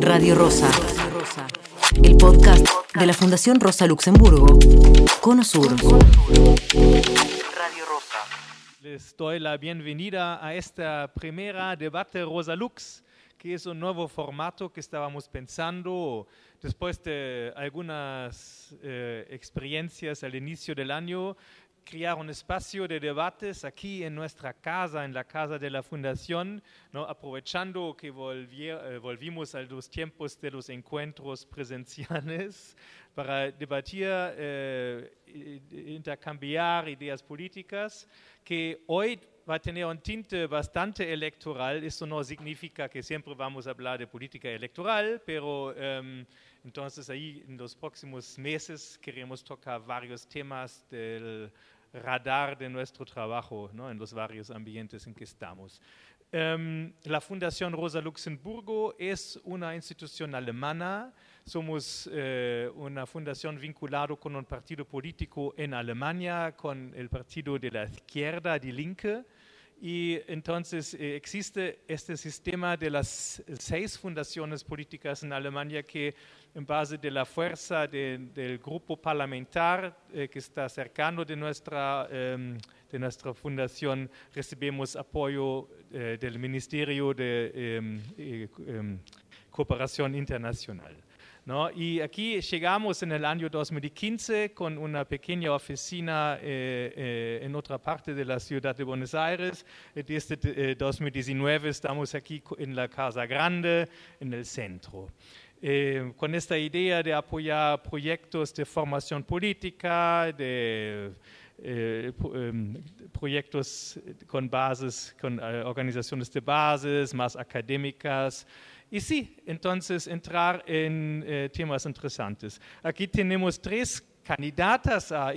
Radio Rosa, el podcast de la Fundación Rosa Luxemburgo, Cono Sur. Radio Rosa. Les doy la bienvenida a esta primera debate Rosa Lux, que es un nuevo formato que estábamos pensando después de algunas eh, experiencias al inicio del año crear un espacio de debates aquí en nuestra casa, en la casa de la Fundación, ¿no? aprovechando que eh, volvimos a los tiempos de los encuentros presenciales para debatir, eh, intercambiar ideas políticas, que hoy va a tener un tinte bastante electoral. Esto no significa que siempre vamos a hablar de política electoral, pero em, entonces ahí en los próximos meses queremos tocar varios temas del radar de nuestro trabajo ¿no? en los varios ambientes en que estamos. Um, la Fundación Rosa Luxemburgo es una institución alemana. Somos uh, una fundación vinculada con un partido político en Alemania, con el partido de la izquierda, Die Linke. Y entonces eh, existe este sistema de las seis fundaciones políticas en Alemania que en base de la fuerza de, del grupo parlamentar eh, que está cercano de nuestra, eh, de nuestra fundación, recibimos apoyo eh, del Ministerio de em, em, Cooperación Internacional. ¿No? Y aquí llegamos en el año 2015 con una pequeña oficina eh, eh, en otra parte de la ciudad de Buenos Aires. Desde 2019 estamos aquí en la Casa Grande, en el centro. Eh, con esta idea de apoyar proyectos de formación política, de eh, em, proyectos con bases, con eh, organizaciones de bases más académicas. Y sí, entonces entrar en temas interesantes. Aquí tenemos tres candidatas a,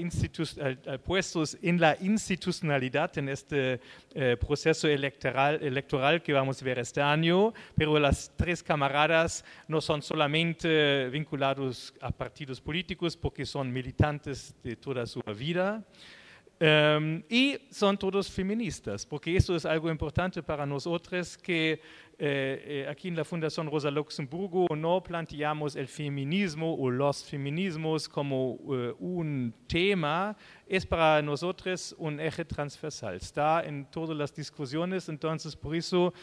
puestos en la institucionalidad en este eh, proceso electoral, electoral que vamos a ver este año, pero las tres camaradas no son solamente vinculados a partidos políticos porque son militantes de toda su vida. Um, y son todos feministas, porque eso es algo importante para nosotros que eh, eh, aquí en la Fundación Rosa Luxemburgo no planteamos el feminismo o los feminismos como eh, un tema, es para nosotros un eje transversal, está en todas las discusiones, entonces por eso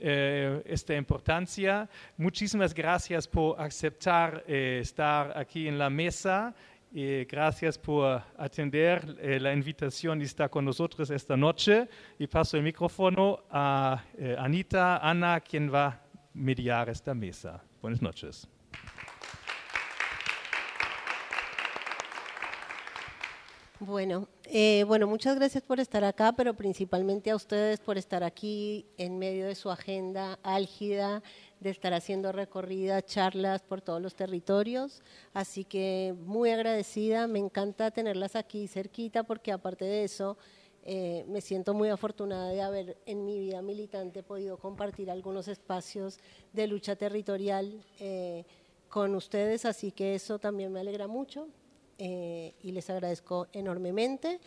esta importancia. Muchísimas gracias por aceptar estar aquí en la mesa y gracias por atender eh, la invitación y estar con nosotros esta noche. Y paso el micrófono a eh, Anita, Ana, quien va a mediar esta mesa. Buenas noches. Bueno, eh, bueno, muchas gracias por estar acá, pero principalmente a ustedes por estar aquí en medio de su agenda álgida de estar haciendo recorridas, charlas por todos los territorios. Así que muy agradecida, me encanta tenerlas aquí cerquita porque aparte de eso, eh, me siento muy afortunada de haber en mi vida militante podido compartir algunos espacios de lucha territorial eh, con ustedes, así que eso también me alegra mucho eh, y les agradezco enormemente.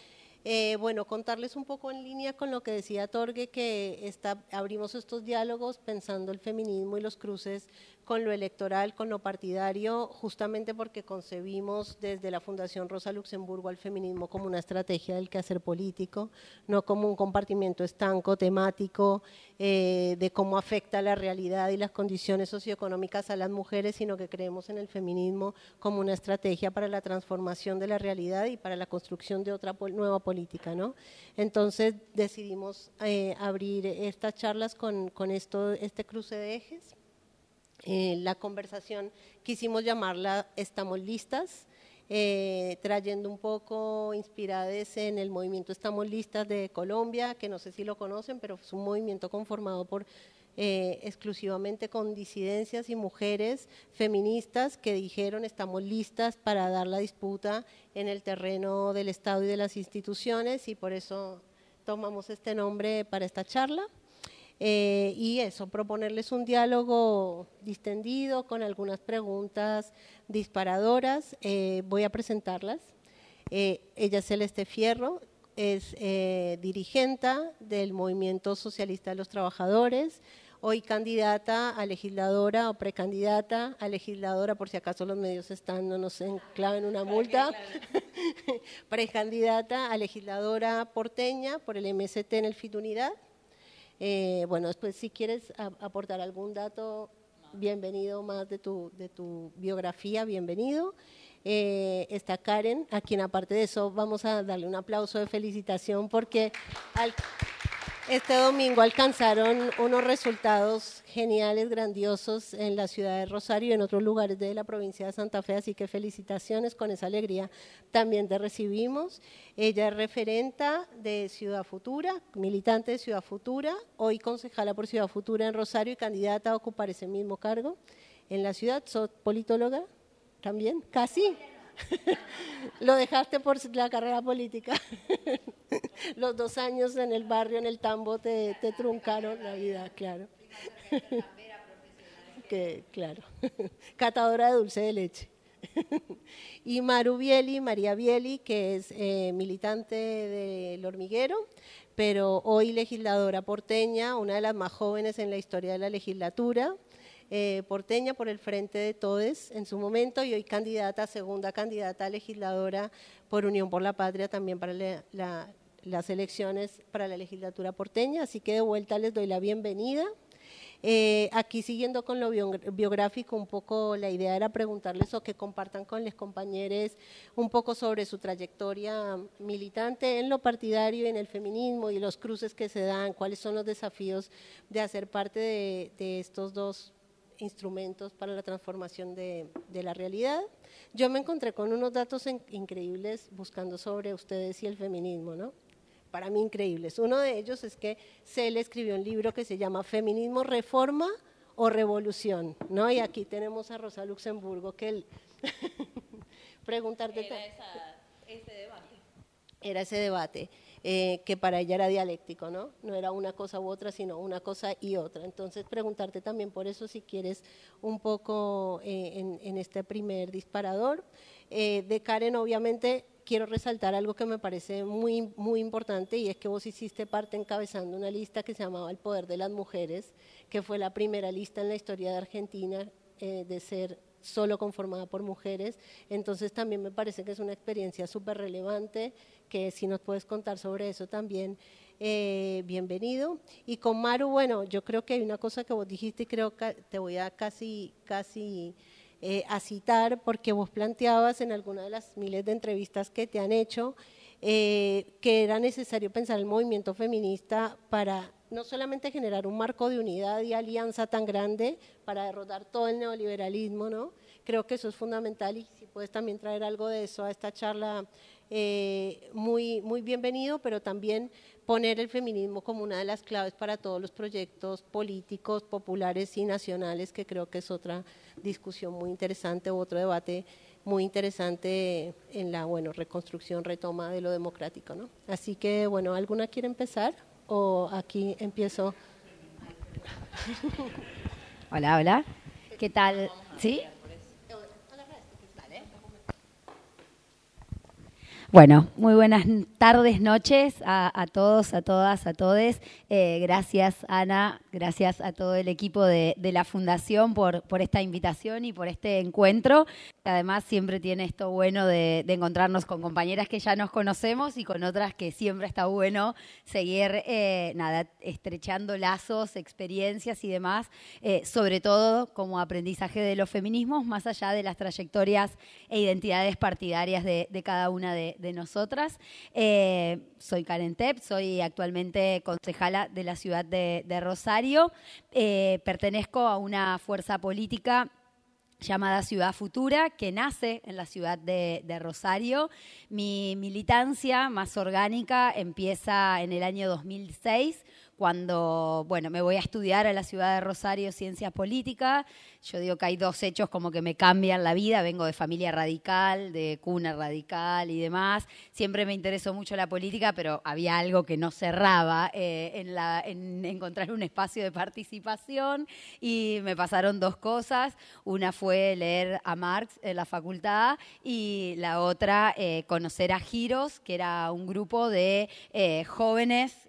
Eh, bueno, contarles un poco en línea con lo que decía Torgue, que abrimos estos diálogos pensando el feminismo y los cruces con lo electoral, con lo partidario, justamente porque concebimos desde la Fundación Rosa Luxemburgo al feminismo como una estrategia del quehacer político, no como un compartimiento estanco, temático, eh, de cómo afecta la realidad y las condiciones socioeconómicas a las mujeres, sino que creemos en el feminismo como una estrategia para la transformación de la realidad y para la construcción de otra nueva política. ¿no? Entonces decidimos eh, abrir estas charlas con, con esto, este cruce de ejes. Eh, la conversación quisimos llamarla Estamos listas, eh, trayendo un poco inspiradas en el movimiento Estamos listas de Colombia, que no sé si lo conocen, pero es un movimiento conformado por eh, exclusivamente con disidencias y mujeres feministas que dijeron estamos listas para dar la disputa en el terreno del Estado y de las instituciones y por eso tomamos este nombre para esta charla. Eh, y eso, proponerles un diálogo distendido con algunas preguntas disparadoras. Eh, voy a presentarlas. Eh, ella es Celeste Fierro, es dirigente del Movimiento Socialista de los Trabajadores, hoy candidata a legisladora o precandidata a legisladora, por si acaso los medios están, no nos enclaven una multa, precandidata a legisladora porteña por el MST en el FIT Unidad. Eh, bueno, después si quieres aportar algún dato, bienvenido más de tu, de tu biografía, bienvenido. Eh, está Karen, a quien aparte de eso vamos a darle un aplauso de felicitación porque este domingo alcanzaron unos resultados geniales, grandiosos en la ciudad de Rosario y en otros lugares de la provincia de Santa Fe, así que felicitaciones, con esa alegría también te recibimos. Ella es referenta de Ciudad Futura, militante de Ciudad Futura, hoy concejala por Ciudad Futura en Rosario y candidata a ocupar ese mismo cargo en la ciudad. ¿Sos politóloga? también, casi. Lo dejaste por la carrera política. Los dos años en el barrio, en el tambo, te, truncaron la vida, claro. que, claro. Catadora de dulce de leche. y Maru Bieli, María Bieli, que es eh, militante del hormiguero, pero hoy legisladora porteña, una de las más jóvenes en la historia de la legislatura. Eh, porteña por el Frente de Todes en su momento y hoy candidata, segunda candidata legisladora por Unión por la Patria también para las elecciones para la legislatura porteña. Así que de vuelta les doy la bienvenida. Eh, aquí siguiendo con lo biográfico, un poco la idea era preguntarles o que compartan con los compañeros un poco sobre su trayectoria militante en lo partidario, en el feminismo y los cruces que se dan, cuáles son los desafíos de hacer parte de estos dos instrumentos para la transformación de, la realidad. Yo me encontré con unos datos increíbles buscando sobre ustedes y el feminismo, ¿no? Para mí increíbles. Uno de ellos es que Cel escribió un libro que se llama Feminismo, Reforma o Revolución, ¿no? Y aquí tenemos a Rosa Luxemburgo que él preguntarte era ese debate. Era ese debate. Eh, que para ella era dialéctico, ¿no? No era una cosa u otra, sino una cosa y otra. Entonces, preguntarte también por eso, si quieres, un poco eh, en, este primer disparador. Eh, de Karen, obviamente, quiero resaltar algo que me parece muy, muy importante y es que vos hiciste parte encabezando una lista que se llamaba El Poder de las Mujeres, que fue la primera lista en la historia de Argentina de ser solo conformada por mujeres. Entonces también me parece que es una experiencia súper relevante que si nos puedes contar sobre eso también, eh, bienvenido. Y con Maru, bueno, yo creo que hay una cosa que vos dijiste y creo que te voy a casi, casi eh, a citar, porque vos planteabas en alguna de las miles de entrevistas que te han hecho eh, que era necesario pensar el movimiento feminista para no solamente generar un marco de unidad y alianza tan grande para derrotar todo el neoliberalismo, ¿no? Creo que eso es fundamental y si puedes también traer algo de eso a esta charla eh, muy, muy bienvenido, pero también poner el feminismo como una de las claves para todos los proyectos políticos, populares y nacionales, que creo que es otra discusión muy interesante, otro debate muy interesante en la bueno, reconstrucción, retoma de lo democrático. ¿no? Así que, bueno, ¿alguna quiere empezar? ¿O aquí empiezo? Hola, hola. ¿Qué tal? ¿Sí? Bueno, muy buenas tardes, noches a, todos, a todas, a todes. Eh, gracias, Ana, gracias a todo el equipo de, la Fundación por, por, esta invitación y por este encuentro. Además, siempre tiene esto bueno de, encontrarnos con compañeras que ya nos conocemos y con otras que siempre está bueno seguir, eh, nada, estrechando lazos, experiencias y demás, eh, sobre todo como aprendizaje de los feminismos, más allá de las trayectorias e identidades partidarias de, cada una de nosotras. Eh, soy Karen Tepp, soy actualmente concejala de la ciudad de, Rosario. Pertenezco a una fuerza política llamada Ciudad Futura, que nace en la ciudad de, Rosario. Mi militancia más orgánica empieza en el año 2006 cuando, bueno, me voy a estudiar a la ciudad de Rosario Ciencias Políticas. Yo digo que hay dos hechos como que me cambian la vida. Vengo de familia radical, de cuna radical y demás. Siempre me interesó mucho la política, pero había algo que no cerraba eh, en, encontrar un espacio de participación y me pasaron dos cosas. Una fue leer a Marx en la facultad y la otra eh, conocer a Giros, que era un grupo de eh, jóvenes,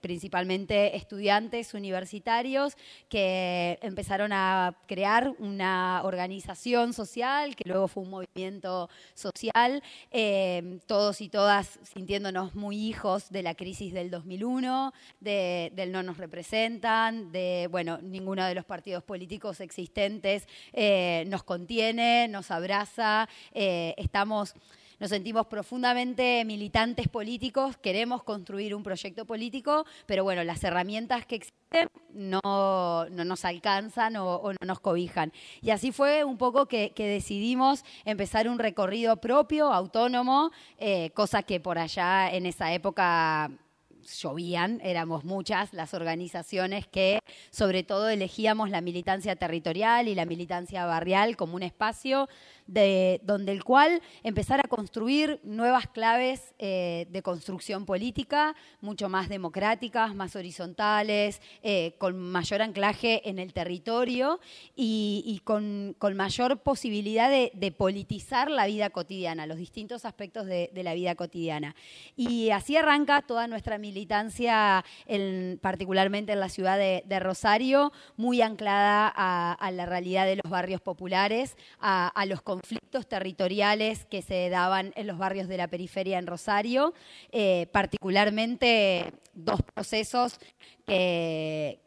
principalmente 20 estudiantes universitarios que empezaron a crear una organización social, que luego fue un movimiento social, eh, todos y todas sintiéndonos muy hijos de la crisis del 2001, del no nos representan, de, bueno, ninguno de los partidos políticos existentes eh, nos contiene, nos abraza, eh, estamos nos sentimos profundamente militantes políticos, queremos construir un proyecto político, pero bueno, las herramientas que existen no, nos alcanzan o, no nos cobijan. Y así fue un poco que, decidimos empezar un recorrido propio, autónomo, eh, cosa que por allá en esa época llovían, éramos muchas las organizaciones que sobre todo elegíamos la militancia territorial y la militancia barrial como un espacio de, donde el cual empezar a construir nuevas claves eh, de construcción política, mucho más democráticas, más horizontales, eh, con mayor anclaje en el territorio y, con, mayor posibilidad de, politizar la vida cotidiana, los distintos aspectos de, la vida cotidiana. Y así arranca toda nuestra militancia, particularmente en la ciudad de, Rosario, muy anclada a, la realidad de los barrios populares, a, a los conflictos territoriales que se daban en los barrios de la periferia en Rosario, eh, particularmente dos procesos que,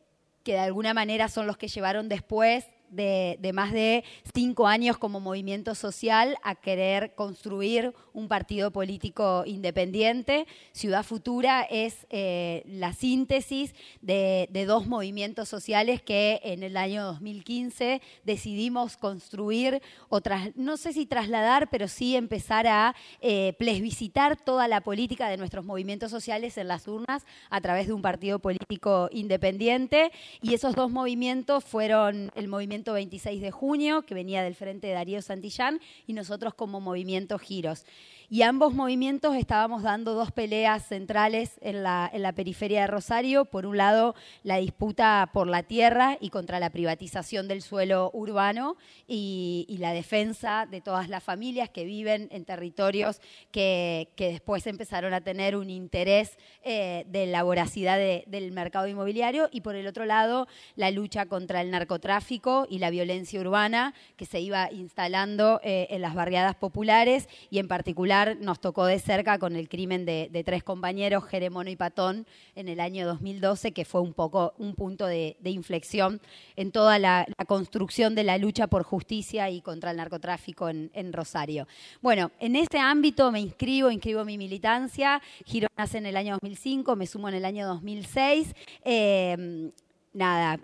que de alguna manera son los que llevaron después de, más de cinco años como movimiento social a querer construir un partido político independiente. Ciudad Futura es eh, la síntesis de, dos movimientos sociales que en el año 2015 decidimos construir, o no sé si trasladar, pero sí empezar a eh, plebiscitar toda la política de nuestros movimientos sociales en las urnas a través de un partido político independiente. Y esos dos movimientos fueron el movimiento 26 de junio, que venía del frente de Darío Santillán, y nosotros como Movimiento Giros. Y ambos movimientos estábamos dando dos peleas centrales en la, en la periferia de Rosario. Por un lado, la disputa por la tierra y contra la privatización del suelo urbano y, la defensa de todas las familias que viven en territorios que, después empezaron a tener un interés eh, de la voracidad del mercado inmobiliario. Y por el otro lado, la lucha contra el narcotráfico y la violencia urbana que se iba instalando eh, en las barriadas populares y en particular nos tocó de cerca con el crimen de, tres compañeros, Jeremono y Patón, en el año 2012, que fue un poco un punto de, inflexión en toda la, construcción de la lucha por justicia y contra el narcotráfico en, Rosario. Bueno, en ese ámbito me inscribo, inscribo mi militancia. Giro nace en el año 2005, me sumo en el año 2006. Eh, nada,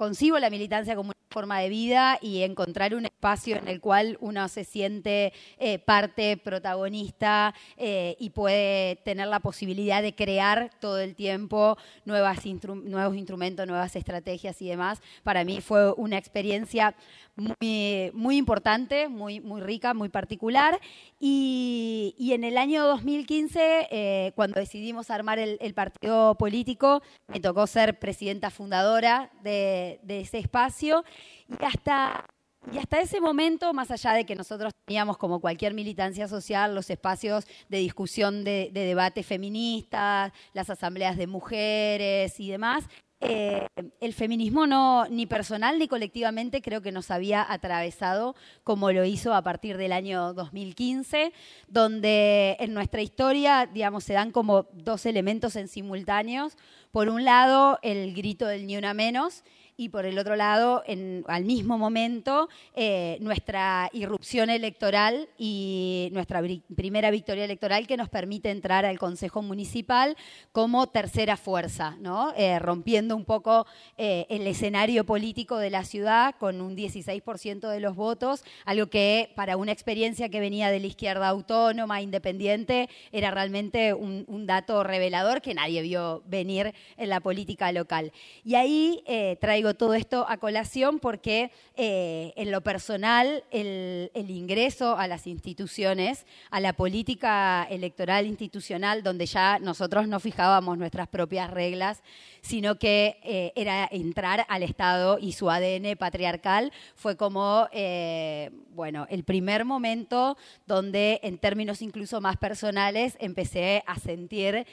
concibo la militancia como forma de vida y encontrar un espacio en el cual uno se siente eh, parte, protagonista eh, y puede tener la posibilidad de crear todo el tiempo nuevos instrumentos, nuevas estrategias y demás. Para mí fue una experiencia muy, muy importante, muy, muy rica, muy particular. Y, en el año 2015, eh, cuando decidimos armar el, partido político, me tocó ser presidenta fundadora de, ese espacio. Y hasta y hasta ese momento, más allá de que nosotros teníamos, como cualquier militancia social, los espacios de discusión de, de debate feministas, las asambleas de mujeres y demás, eh, el feminismo no, ni personal ni colectivamente creo que nos había atravesado como lo hizo a partir del año 2015, donde en nuestra historia, digamos, se dan como dos elementos en simultáneos. Por un lado, el grito del ni una menos y por el otro lado, en, al mismo momento, eh, nuestra irrupción electoral y nuestra primera victoria electoral que nos permite entrar al Consejo Municipal como tercera fuerza, ¿no? Eh, rompiendo un poco eh, el escenario político de la ciudad con un 16% de los votos, algo que para una experiencia que venía de la izquierda autónoma, independiente, era realmente un, un dato revelador que nadie vio venir en la política local. Y ahí traigo todo esto a colación porque eh, en lo personal el, ingreso a las instituciones, a la política electoral institucional, donde ya nosotros no fijábamos nuestras propias reglas, sino que eh, era entrar al Estado y su ADN patriarcal, fue como, eh, bueno, el primer momento donde en términos incluso más personales empecé a sentir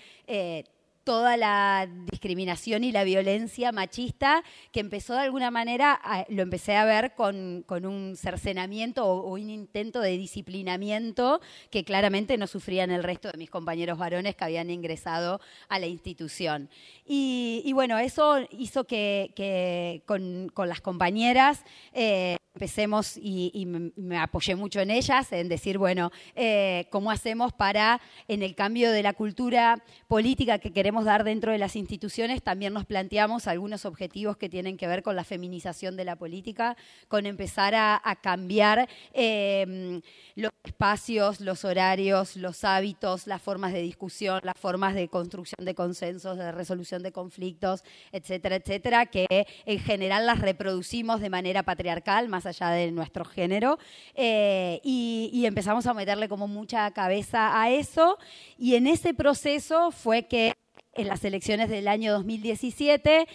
toda la discriminación y la violencia machista que empezó de alguna manera, lo empecé a ver con, un cercenamiento o, un intento de disciplinamiento que claramente no sufrían el resto de mis compañeros varones que habían ingresado a la institución. Y, bueno, eso hizo que, con, las compañeras eh, empecemos y, me, apoyé mucho en ellas, en decir, bueno, eh, ¿cómo hacemos para, en el cambio de la cultura política que queremos dar dentro de las instituciones, también nos planteamos algunos objetivos que tienen que ver con la feminización de la política, con empezar a, cambiar em, los espacios, los horarios, los hábitos, las formas de discusión, las formas de construcción de consensos, de resolución de conflictos, etcétera, etcétera, que en general las reproducimos de manera patriarcal, más allá de nuestro género, eh, y, empezamos a meterle como mucha cabeza a eso, y en ese proceso fue que en las elecciones del año 2017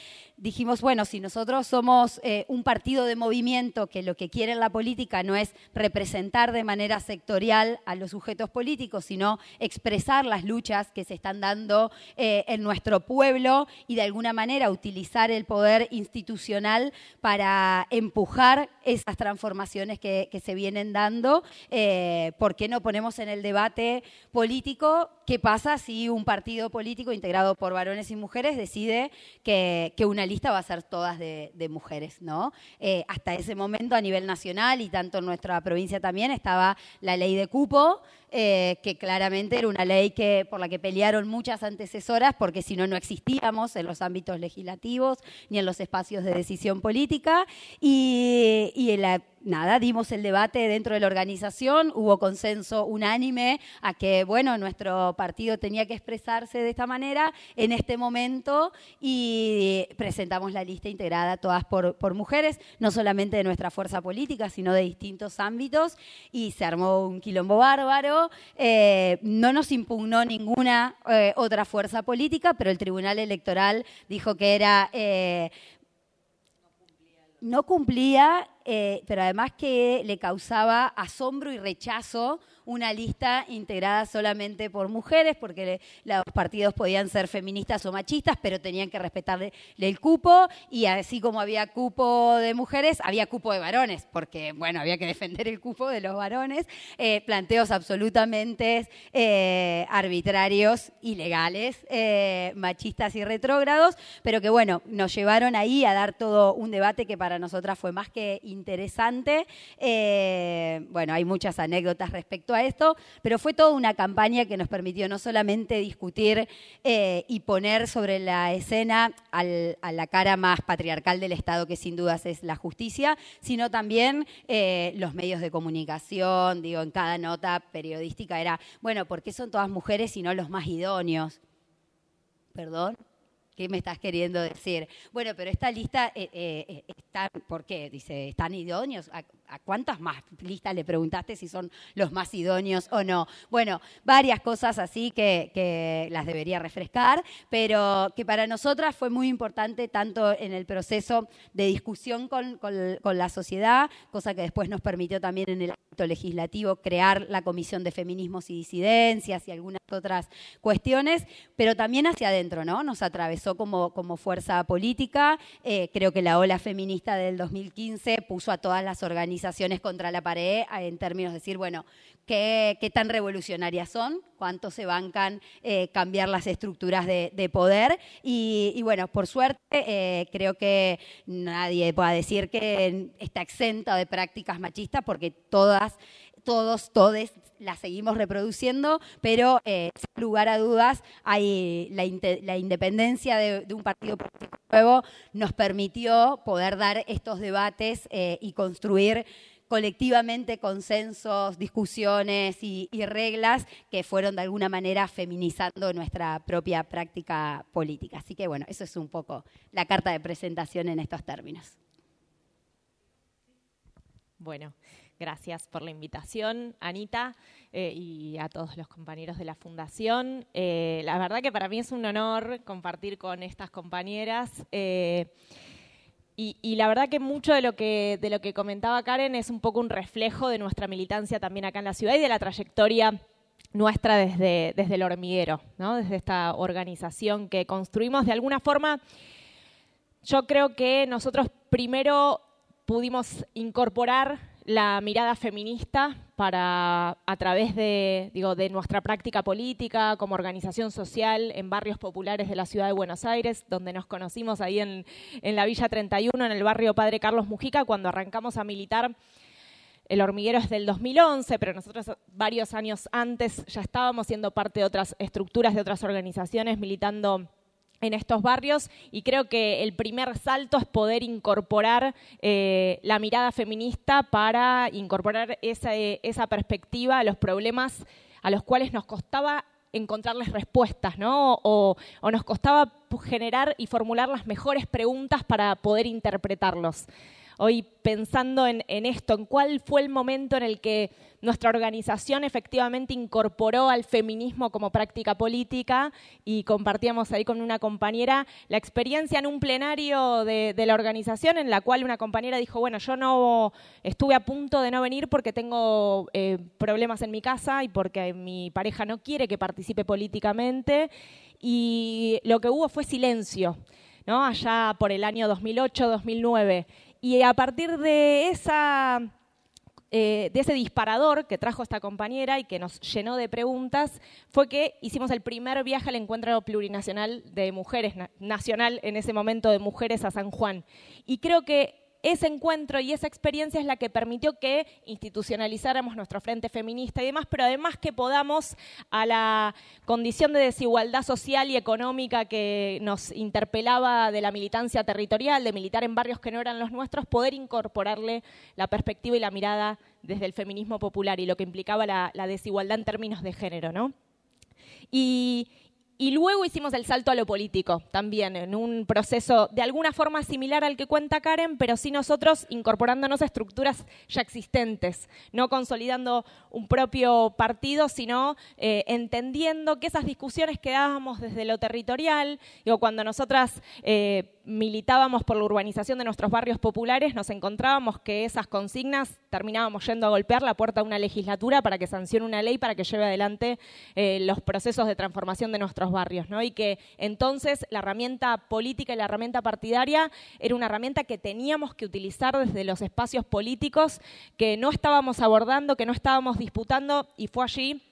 dijimos, bueno, si nosotros somos eh, un partido de movimiento que lo que quiere la política no es representar de manera sectorial a los sujetos políticos, sino expresar las luchas que se están dando eh, en nuestro pueblo y de alguna manera utilizar el poder institucional para empujar esas transformaciones que, se vienen dando, eh, ¿por qué no ponemos en el debate político qué pasa si un partido político integrado por varones y mujeres decide que, que una lista va a ser todas de, mujeres, ¿no? Eh, hasta ese momento a nivel nacional y tanto en nuestra provincia también estaba la ley de cupo, eh, que claramente era una ley que, por la que pelearon muchas antecesoras, porque si no, no existíamos en los ámbitos legislativos ni en los espacios de decisión política. Y, y en la nada, dimos el debate dentro de la organización, hubo consenso unánime a que, bueno, nuestro partido tenía que expresarse de esta manera en este momento y presentamos la lista integrada todas por, mujeres, no solamente de nuestra fuerza política, sino de distintos ámbitos y se armó un quilombo bárbaro. Eh, no nos impugnó ninguna eh, otra fuerza política, pero el Tribunal Electoral dijo que era... Eh, no cumplía, pero además que le causaba asombro y rechazo una lista integrada solamente por mujeres, porque los partidos podían ser feministas o machistas, pero tenían que respetarle el cupo, y así como había cupo de mujeres, había cupo de varones, porque, bueno, había que defender el cupo de los varones, eh, planteos absolutamente eh, arbitrarios, ilegales, eh, machistas y retrógrados, pero que, bueno, nos llevaron ahí a dar todo un debate que para nosotras fue más que interesante. bueno, hay muchas anécdotas respecto a esto, pero fue toda una campaña que nos permitió no solamente discutir eh, y poner sobre la escena a la cara más patriarcal del Estado, que sin dudas es la justicia, sino también eh, los medios de comunicación, digo, en cada nota periodística era, bueno, ¿por qué son todas mujeres y no los más idóneos? Perdón. ¿Qué me estás queriendo decir? Bueno, pero esta lista eh, está, ¿por qué? Dice, ¿están idóneos? ¿A cuántas más listas le preguntaste si son los más idóneos o no? Bueno, varias cosas así que, las debería refrescar, pero que para nosotras fue muy importante tanto en el proceso de discusión con, la sociedad, cosa que después nos permitió también en el ámbito legislativo crear la Comisión de Feminismos y Disidencias y algunas otras cuestiones, pero también hacia adentro, ¿no? Nos atravesó como, como fuerza política. Eh, creo que la ola feminista del 2015 puso a todas las organizaciones contra la pared en términos de decir, bueno, ¿qué, tan revolucionarias son? ¿Cuánto se bancan eh, cambiar las estructuras de, poder? Y, bueno, por suerte, eh, creo que nadie pueda decir que está exenta de prácticas machistas porque todas todos, todes las seguimos reproduciendo, pero eh, sin lugar a dudas hay la, independencia de, un partido político nuevo nos permitió poder dar estos debates eh, y construir colectivamente consensos, discusiones y, reglas que fueron de alguna manera feminizando nuestra propia práctica política. Así que bueno, eso es un poco la carta de presentación en estos términos. Bueno, Gracias por la invitación, Anita, eh, y a todos los compañeros de la Fundación. Eh, la verdad que para mí es un honor compartir con estas compañeras. Eh, y, la verdad que mucho de lo que, de lo que comentaba Karen es un poco un reflejo de nuestra militancia también acá en la ciudad y de la trayectoria nuestra desde, desde el hormiguero, ¿no? desde esta organización que construimos. De alguna forma, yo creo que nosotros primero pudimos incorporar la mirada feminista para a través de, digo, de nuestra práctica política como organización social en barrios populares de la ciudad de Buenos Aires, donde nos conocimos ahí en, en la Villa 31, en el barrio Padre Carlos Mujica, cuando arrancamos a militar. El hormiguero es del 2011, pero nosotros varios años antes ya estábamos siendo parte de otras estructuras, de otras organizaciones, militando en estos barrios y creo que el primer salto es poder incorporar eh, la mirada feminista para incorporar esa, esa perspectiva a los problemas a los cuales nos costaba encontrarles respuestas, ¿no? O, nos costaba generar y formular las mejores preguntas para poder interpretarlos hoy pensando en, esto, en cuál fue el momento en el que nuestra organización efectivamente incorporó al feminismo como práctica política y compartíamos ahí con una compañera la experiencia en un plenario de, la organización en la cual una compañera dijo, bueno, yo no estuve a punto de no venir porque tengo eh, problemas en mi casa y porque mi pareja no quiere que participe políticamente y lo que hubo fue silencio. ¿no? allá por el año 2008-2009. Y a partir de, esa, eh, de ese disparador que trajo esta compañera y que nos llenó de preguntas, fue que hicimos el primer viaje al encuentro plurinacional de mujeres, nacional en ese momento de mujeres a San Juan. Y creo que ese encuentro y esa experiencia es la que permitió que institucionalizáramos nuestro frente feminista y demás, pero además que podamos a la condición de desigualdad social y económica que nos interpelaba de la militancia territorial, de militar en barrios que no eran los nuestros, poder incorporarle la perspectiva y la mirada desde el feminismo popular y lo que implicaba la, desigualdad en términos de género, ¿no? Y, y luego hicimos el salto a lo político también, en un proceso de alguna forma similar al que cuenta Karen, pero sí nosotros incorporándonos a estructuras ya existentes, no consolidando un propio partido, sino eh, entendiendo que esas discusiones que dábamos desde lo territorial, digo, cuando nosotras eh, militábamos por la urbanización de nuestros barrios populares, nos encontrábamos que esas consignas terminábamos yendo a golpear la puerta de una legislatura para que sancione una ley para que lleve adelante eh, los procesos de transformación de nuestros barrios, ¿no? Y que entonces la herramienta política y la herramienta partidaria era una herramienta que teníamos que utilizar desde los espacios políticos que no estábamos abordando, que no estábamos disputando, y fue allí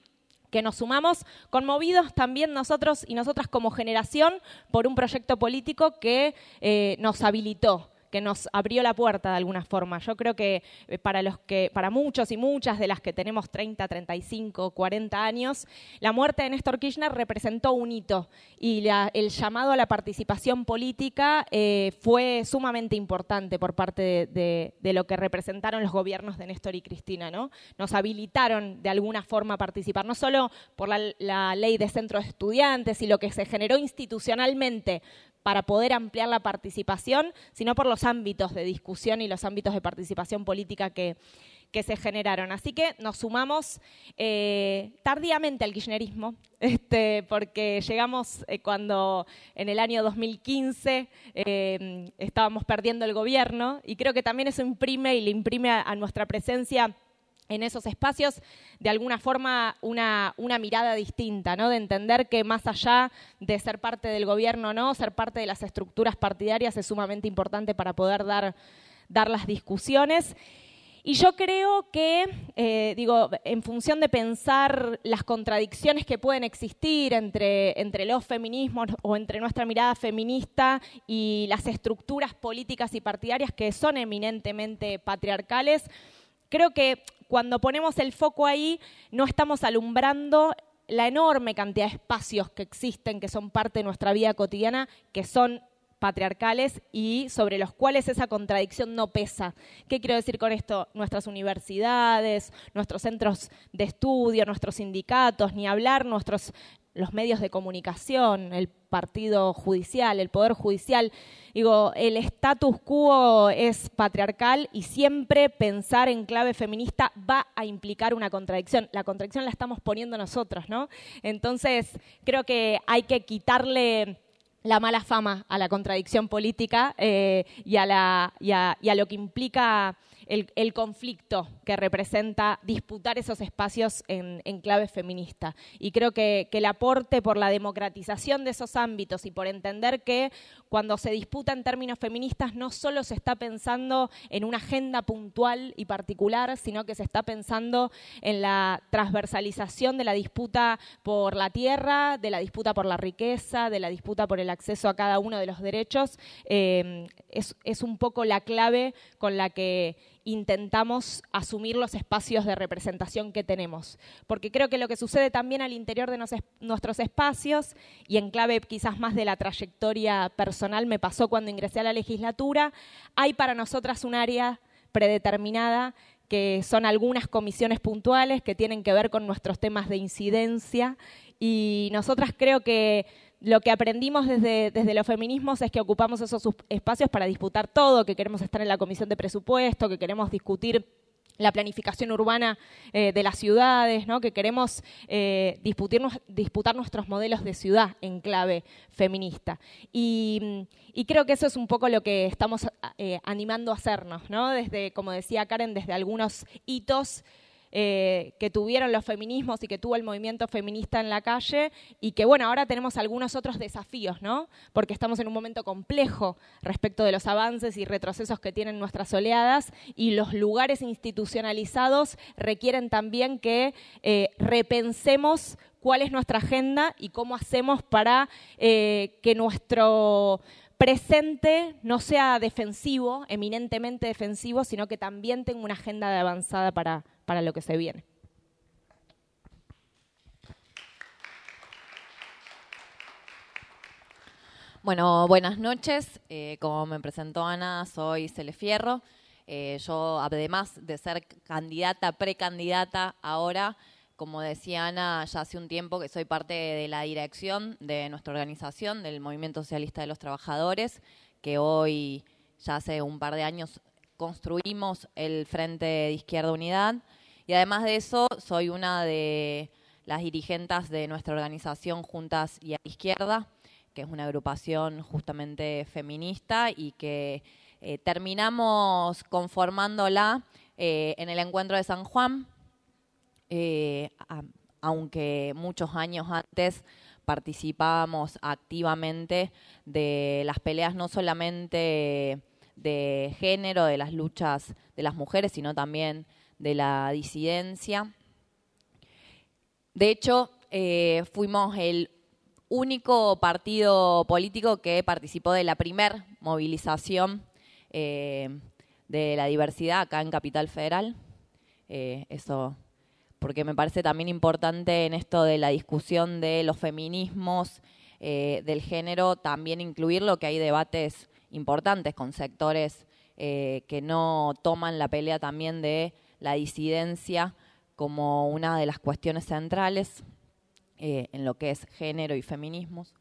que nos sumamos, conmovidos también nosotros y nosotras como generación por un proyecto político que eh, nos habilitó que nos abrió la puerta de alguna forma. Yo creo que eh, para los que, para muchos y muchas de las que tenemos 30, 35, 40 años, la muerte de Néstor Kirchner representó un hito y el llamado a la participación política eh, fue sumamente importante por parte de, lo que representaron los gobiernos de Néstor y Cristina. ¿no? Nos habilitaron de alguna forma a participar, no solo por la, la ley de centros de estudiantes y lo que se generó institucionalmente para poder ampliar la participación, sino por los ámbitos de discusión y los ámbitos de participación política que, se generaron. Así que nos sumamos eh, tardíamente al kirchnerismo, este, porque llegamos eh, cuando en el año 2015 eh, estábamos perdiendo el gobierno y creo que también eso imprime y le imprime a nuestra presencia en esos espacios, de alguna forma, una, mirada distinta, ¿no? de entender que más allá de ser parte del gobierno no, ser parte de las estructuras partidarias es sumamente importante para poder dar, dar las discusiones. Y yo creo que, eh, digo, en función de pensar las contradicciones que pueden existir entre, entre los feminismos o entre nuestra mirada feminista y las estructuras políticas y partidarias que son eminentemente patriarcales, creo que cuando ponemos el foco ahí, no estamos alumbrando la enorme cantidad de espacios que existen, que son parte de nuestra vida cotidiana, que son patriarcales y sobre los cuales esa contradicción no pesa. ¿Qué quiero decir con esto? Nuestras universidades, nuestros centros de estudio, nuestros sindicatos, ni hablar nuestros los medios de comunicación, el partido judicial, el poder judicial. Digo, el status quo es patriarcal y siempre pensar en clave feminista va a implicar una contradicción. La contradicción la estamos poniendo nosotros, ¿no? Entonces, creo que hay que quitarle la mala fama a la contradicción política eh, y, a la, y a lo que implica el, conflicto que representa disputar esos espacios en, clave feminista. Y creo que, el aporte por la democratización de esos ámbitos y por entender que cuando se disputa en términos feministas no solo se está pensando en una agenda puntual y particular, sino que se está pensando en la transversalización de la disputa por la tierra, de la disputa por la riqueza, de la disputa por el acceso a cada uno de los derechos, eh, es, es un poco la clave con la que intentamos asumir los espacios de representación que tenemos. Porque creo que lo que sucede también al interior de nuestros espacios, y en clave quizás más de la trayectoria personal, me pasó cuando ingresé a la legislatura, hay para nosotras un área predeterminada que son algunas comisiones puntuales que tienen que ver con nuestros temas de incidencia y nosotras creo que lo que aprendimos desde, los feminismos es que ocupamos esos espacios para disputar todo, que queremos estar en la comisión de presupuesto, que queremos discutir la planificación urbana eh, de las ciudades, ¿no? que queremos eh, disputar nuestros modelos de ciudad en clave feminista. Y, creo que eso es un poco lo que estamos eh, animando a hacernos, ¿no? desde, como decía Karen, desde algunos hitos eh, que tuvieron los feminismos y que tuvo el movimiento feminista en la calle y que bueno, ahora tenemos algunos otros desafíos, ¿no? Porque estamos en un momento complejo respecto de los avances y retrocesos que tienen nuestras oleadas y los lugares institucionalizados requieren también que eh, repensemos cuál es nuestra agenda y cómo hacemos para eh, que nuestro presente no sea defensivo, eminentemente defensivo, sino que también tenga una agenda de avanzada para, para lo que se viene. Bueno, buenas noches. Eh, como me presentó Ana, soy Cele Fierro. Eh, yo, además de ser candidata, precandidata, ahora, como decía Ana, ya hace un tiempo que soy parte de la dirección de nuestra organización, del Movimiento Socialista de los Trabajadores, que hoy, ya hace un par de años, construimos el Frente de Izquierda Unidad. Y además de eso, soy una de las dirigentes de nuestra organización Juntas y a Izquierda, que es una agrupación justamente feminista y que eh, terminamos conformándola eh, en el encuentro de San Juan, eh, aunque muchos años antes participábamos activamente de las peleas no solamente de género, de las luchas de las mujeres, sino también de la disidencia. De hecho, eh, fuimos el único partido político que participó de la primer movilización eh, de la diversidad acá en Capital Federal. Eh, eso, porque me parece también importante en esto de la discusión de los feminismos, del género, también incluirlo, que hay debates importantes con sectores que no toman la pelea también de la disidencia como una de las cuestiones centrales eh, en lo que es género y feminismos.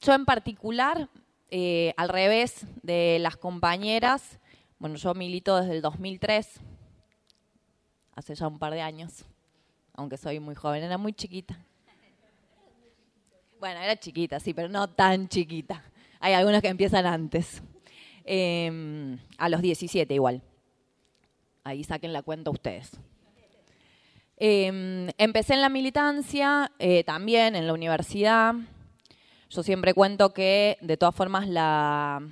Yo en particular, eh, al revés de las compañeras, bueno, yo milito desde el 2003, hace ya un par de años, aunque soy muy joven, era muy chiquita. Bueno, era chiquita, sí, pero no tan chiquita. Hay algunos que empiezan antes. Em, a los 17 igual. Ahí saquen la cuenta ustedes. Em, empecé en la militancia, eh, también en la universidad. Yo siempre cuento que, de todas formas, la,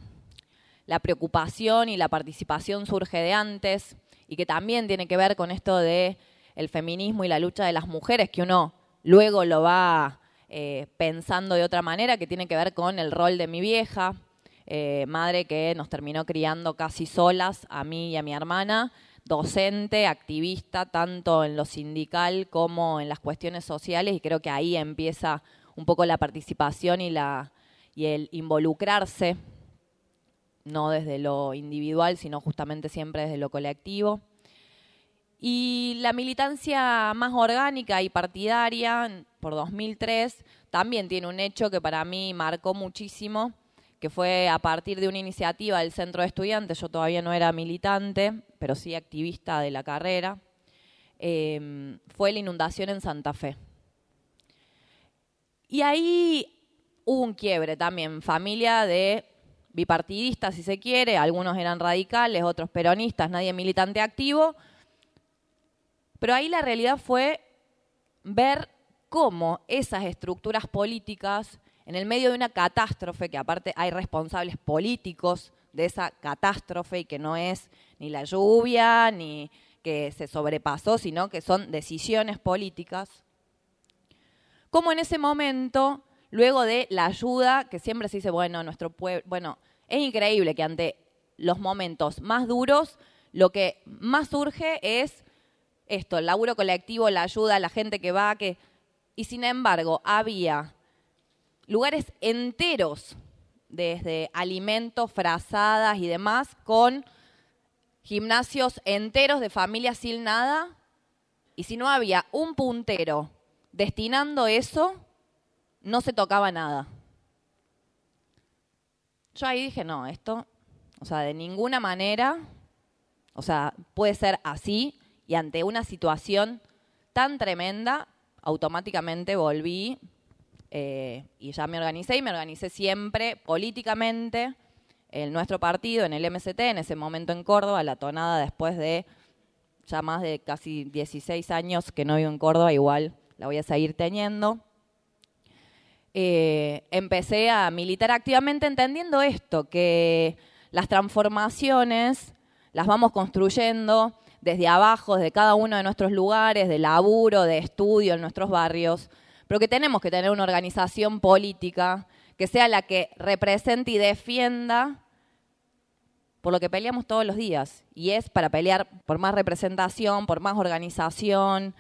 la preocupación y la participación surge de antes y que también tiene que ver con esto de el feminismo y la lucha de las mujeres, que uno luego lo va eh, pensando de otra manera, que tiene que ver con el rol de mi vieja, eh, madre que nos terminó criando casi solas, a mí y a mi hermana, docente, activista, tanto en lo sindical como en las cuestiones sociales, y creo que ahí empieza un poco la participación y, la, y el involucrarse, no desde lo individual, sino justamente siempre desde lo colectivo. Y la militancia más orgánica y partidaria, por 2003, también tiene un hecho que para mí marcó muchísimo, que fue a partir de una iniciativa del Centro de Estudiantes, yo todavía no era militante, pero sí activista de la carrera, em, fue la inundación en Santa Fe. Y ahí hubo un quiebre también, familia de bipartidista, si se quiere, algunos eran radicales, otros peronistas, nadie militante activo. Pero ahí la realidad fue ver cómo esas estructuras políticas, en el medio de una catástrofe, que aparte hay responsables políticos de esa catástrofe y que no es ni la lluvia, ni que se sobrepasó, sino que son decisiones políticas, como en ese momento, luego de la ayuda, que siempre se dice, bueno, nuestro pueblo, bueno, es increíble que ante los momentos más duros, lo que más surge es esto, el laburo colectivo, la ayuda, la gente que va, que... Y sin embargo, había lugares enteros, desde alimentos, frazadas y demás, con gimnasios enteros de familias sin nada. Y si no había un puntero destinando eso, no se tocaba nada. Yo ahí dije, no, esto, o sea, de ninguna manera, o sea, puede ser así y ante una situación tan tremenda, automáticamente volví eh, y ya me organicé y me organicé siempre políticamente en nuestro partido, en el MST, en ese momento en Córdoba, la tonada después de ya más de casi 16 años que no vivo en Córdoba, igual la voy a seguir teniendo. Eh, empecé a militar activamente entendiendo esto, que las transformaciones las vamos construyendo desde abajo, desde cada uno de nuestros lugares, de laburo, de estudio en nuestros barrios, pero que tenemos que tener una organización política que sea la que represente y defienda por lo que peleamos todos los días. Y es para pelear por más representación, por más organización,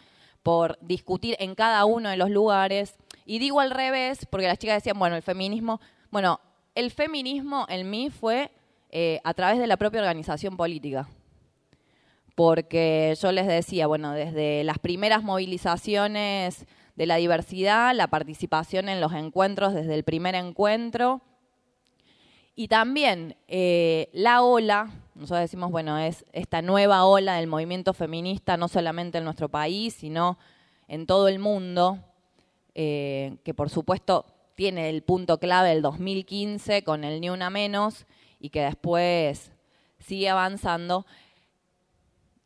por discutir en cada uno de los lugares. Y digo al revés, porque las chicas decían, bueno, el feminismo, bueno, el feminismo en mí fue eh, a través de la propia organización política porque yo les decía, bueno, desde las primeras movilizaciones de la diversidad, la participación en los encuentros desde el primer encuentro, y también eh, la ola, nosotros decimos, bueno, es esta nueva ola del movimiento feminista, no solamente en nuestro país, sino en todo el mundo, eh, que por supuesto tiene el punto clave del 2015 con el Ni Una Menos y que después sigue avanzando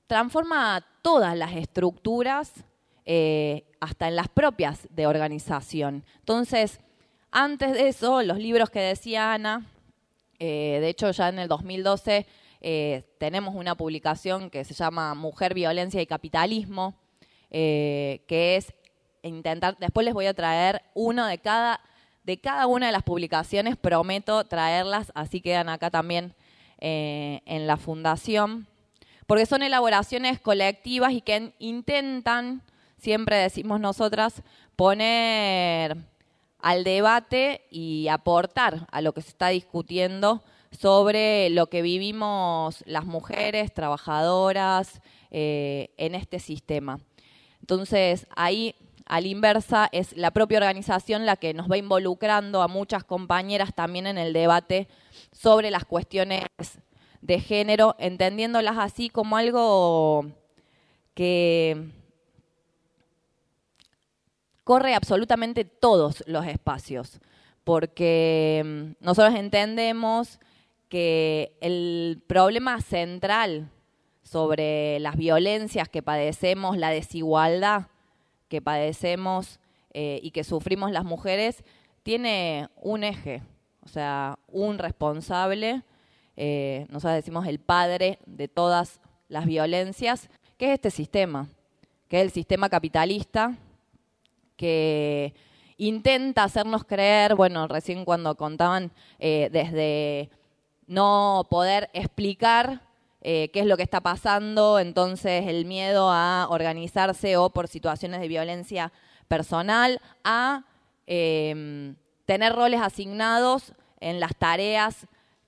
transforma todas las estructuras, eh, hasta en las propias de organización. Entonces, antes de eso, los libros que decía Ana, eh, de hecho ya en el 2012 eh, tenemos una publicación que se llama Mujer, Violencia y Capitalismo, que es intentar, después les voy a traer uno de cada, de cada una de las publicaciones, prometo traerlas, así quedan acá también en la fundación porque son elaboraciones colectivas y que intentan, siempre decimos nosotras, poner al debate y aportar a lo que se está discutiendo sobre lo que vivimos las mujeres trabajadoras eh, en este sistema. Entonces, ahí, a la inversa, es la propia organización la que nos va involucrando a muchas compañeras también en el debate sobre las cuestiones de género, entendiéndolas así como algo que corre absolutamente todos los espacios, porque mm, nosotros entendemos que el problema central sobre las violencias que padecemos, la desigualdad que padecemos eh, y que sufrimos las mujeres, tiene un eje, o sea, un responsable eh, nosotros decimos el padre de todas las violencias, que es este sistema, que es el sistema capitalista, que intenta hacernos creer, bueno, recién cuando contaban eh, desde no poder explicar eh, qué es lo que está pasando, entonces el miedo a organizarse o por situaciones de violencia personal, a em, tener roles asignados en las tareas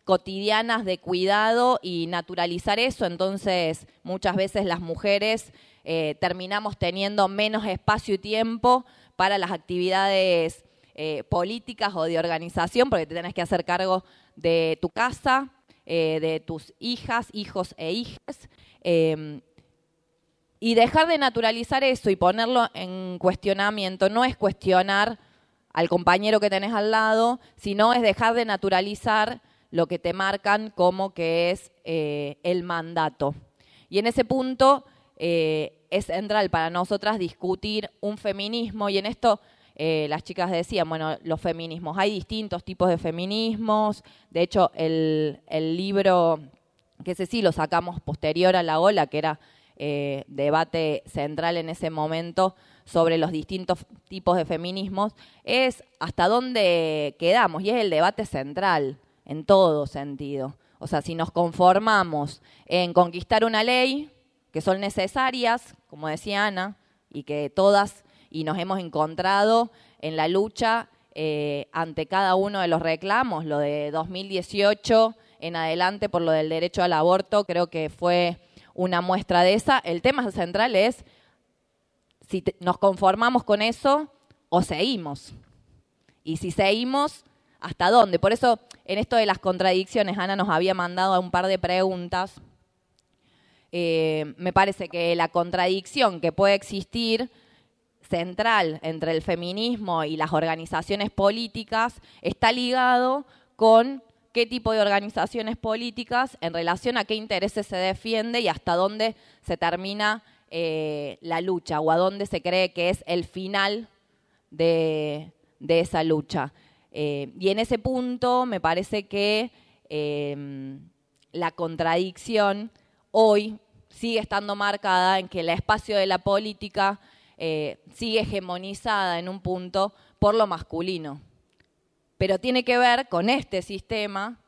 cotidianas de cuidado y naturalizar eso. Entonces, muchas veces las mujeres eh, terminamos teniendo menos espacio y tiempo para las actividades eh, políticas o de organización, porque te tenés que hacer cargo de tu casa, eh, de tus hijas, hijos e hijas. Em, y dejar de naturalizar eso y ponerlo en cuestionamiento no es cuestionar al compañero que tenés al lado, sino es dejar de naturalizar lo que te marcan como que es eh, el mandato. Y en ese punto eh, es central para nosotras discutir un feminismo y en esto eh, las chicas decían, bueno, los feminismos, hay distintos tipos de feminismos, de hecho el, libro, que ese sí lo sacamos posterior a la ola, que era debate central en ese momento sobre los distintos tipos de feminismos, es hasta dónde quedamos y es el debate central en todo sentido. O sea, si nos conformamos en conquistar una ley, que son necesarias, como decía Ana, y que todas y nos hemos encontrado en la lucha eh, ante cada uno de los reclamos, lo de 2018 en adelante por lo del derecho al aborto, creo que fue una muestra de esa. El tema central es si nos conformamos con eso o seguimos. Y si seguimos, ¿hasta dónde? Por eso en esto de las contradicciones, Ana nos había mandado un par de preguntas. Eh, me parece que la contradicción que puede existir central entre el feminismo y las organizaciones políticas está ligado con qué tipo de organizaciones políticas en relación a qué intereses se defiende y hasta dónde se termina eh, la lucha o a dónde se cree que es el final de esa lucha. Eh, y en ese punto me parece que em, la contradicción hoy sigue estando marcada en que el espacio de la política eh, sigue hegemonizada en un punto por lo masculino. Pero tiene que ver con este sistema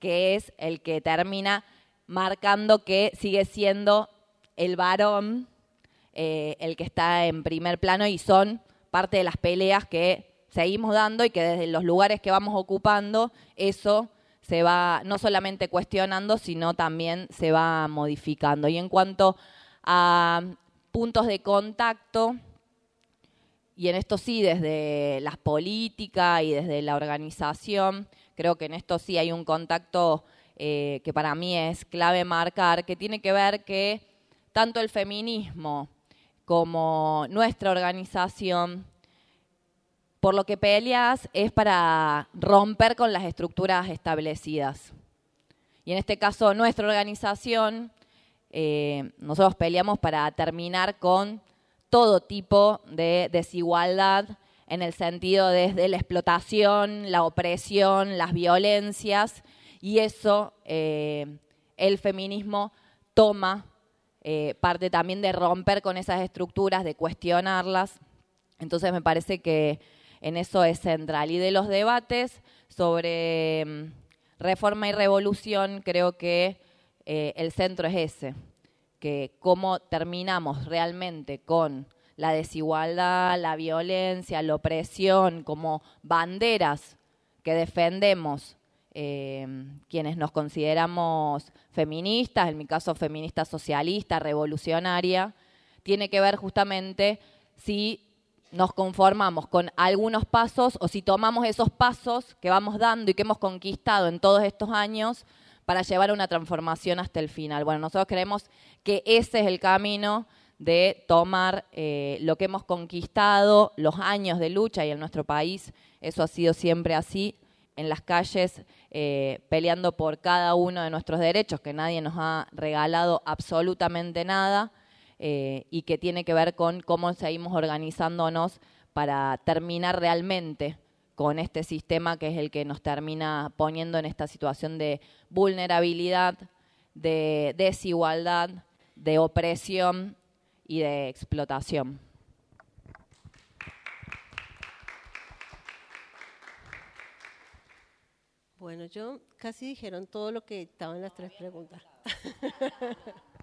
que es el que termina marcando que sigue siendo el varón eh, el que está en primer plano y son parte de las peleas que seguimos dando y que desde los lugares que vamos ocupando eso se va no solamente cuestionando, sino también se va modificando. Y en cuanto a puntos de contacto, y en esto sí, desde las políticas y desde la organización, creo que en esto sí hay un contacto eh, que para mí es clave marcar, que tiene que ver que tanto el feminismo como nuestra organización por lo que peleas es para romper con las estructuras establecidas. Y en este caso, nuestra organización, eh, nosotros peleamos para terminar con todo tipo de desigualdad en el sentido desde la explotación, la opresión, las violencias, y eso eh, el feminismo toma eh, parte también de romper con esas estructuras, de cuestionarlas. Entonces me parece que en eso es central. Y de los debates sobre mm, reforma y revolución, creo que eh, el centro es ese, que cómo terminamos realmente con la desigualdad, la violencia, la opresión, como banderas que defendemos eh, quienes nos consideramos feministas, en mi caso feminista socialista, revolucionaria, tiene que ver justamente si nos conformamos con algunos pasos o si tomamos esos pasos que vamos dando y que hemos conquistado en todos estos años para llevar una transformación hasta el final. Bueno, nosotros creemos que ese es el camino de tomar eh, lo que hemos conquistado, los años de lucha y en nuestro país eso ha sido siempre así, en las calles eh, peleando por cada uno de nuestros derechos, que nadie nos ha regalado absolutamente nada eh, y que tiene que ver con cómo seguimos organizándonos para terminar realmente con este sistema que es el que nos termina poniendo en esta situación de vulnerabilidad, de desigualdad, de opresión y de explotación. Bueno, yo casi dijeron todo lo que estaba las tres preguntas.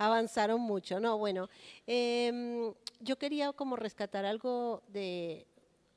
avanzaron mucho, ¿no? Bueno, em, yo quería como rescatar algo de,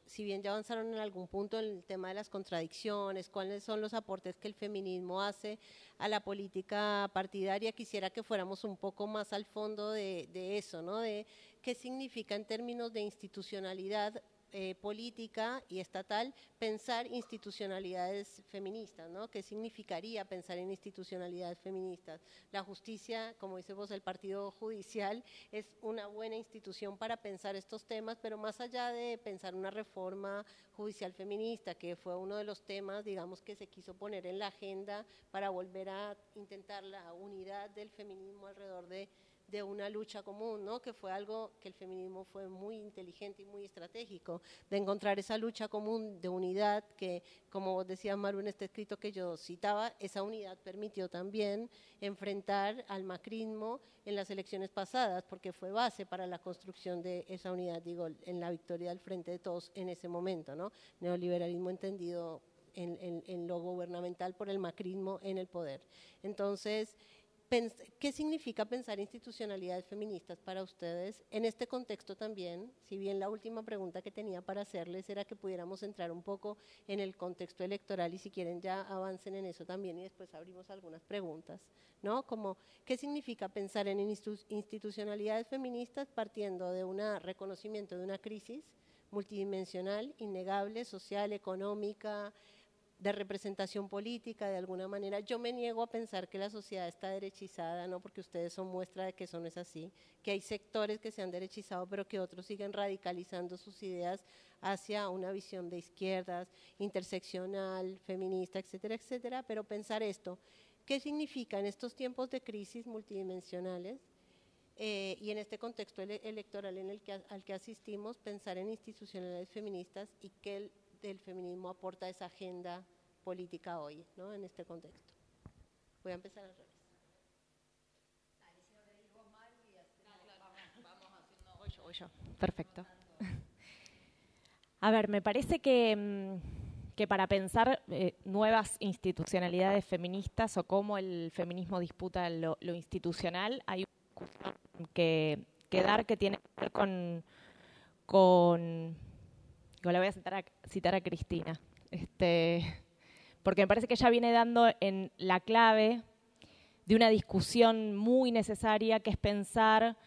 si bien ya avanzaron en algún punto en el tema de las contradicciones, cuáles son los aportes que el feminismo hace a la política partidaria, quisiera que fuéramos un poco más al fondo de, eso, ¿no? De qué significa en términos de institucionalidad eh, política y estatal pensar institucionalidades feministas, ¿no? ¿Qué significaría pensar en institucionalidades feministas? La justicia, como dice vos, el Partido Judicial es una buena institución para pensar estos temas, pero más allá de pensar una reforma judicial feminista, que fue uno de los temas, digamos, que se quiso poner en la agenda para volver a intentar la unidad del feminismo alrededor de de una lucha común, ¿no? que fue algo que el feminismo fue muy inteligente y muy estratégico, de encontrar esa lucha común de unidad que, como vos decías, Maru, en este escrito que yo citaba, esa unidad permitió también enfrentar al macrismo en las elecciones pasadas, porque fue base para la construcción de esa unidad, digo, en la victoria del Frente de Todos en ese momento, ¿no? Neoliberalismo entendido en, en lo gubernamental por el macrismo en el poder. Entonces, ¿Qué significa pensar institucionalidades feministas para ustedes en este contexto también? Si bien la última pregunta que tenía para hacerles era que pudiéramos entrar un poco en el contexto electoral y si quieren ya avancen en eso también y después abrimos algunas preguntas, ¿no? Como, ¿qué significa pensar en institucionalidades feministas partiendo de un reconocimiento de una crisis multidimensional, innegable, social, económica, de representación política, de alguna manera. Yo me niego a pensar que la sociedad está derechizada, ¿no? porque ustedes son muestra de que eso no es así, que hay sectores que se han derechizado, pero que otros siguen radicalizando sus ideas hacia una visión de izquierdas, interseccional, feminista, etcétera, etcétera. Pero pensar esto, ¿qué significa en estos tiempos de crisis multidimensionales? Eh, y en este contexto electoral en el que, al que asistimos, pensar en institucionalidades feministas y el, el feminismo aporta esa agenda política hoy, ¿no? en este contexto. Voy a empezar al revés. Perfecto. A ver, me parece que, mm, que para pensar eh, nuevas institucionalidades feministas o cómo el feminismo disputa lo, institucional, hay que, que dar que tiene que ver con, con le voy a citar a, citar a Cristina. Este, porque me parece que ella viene dando en la clave de una discusión muy necesaria que es pensar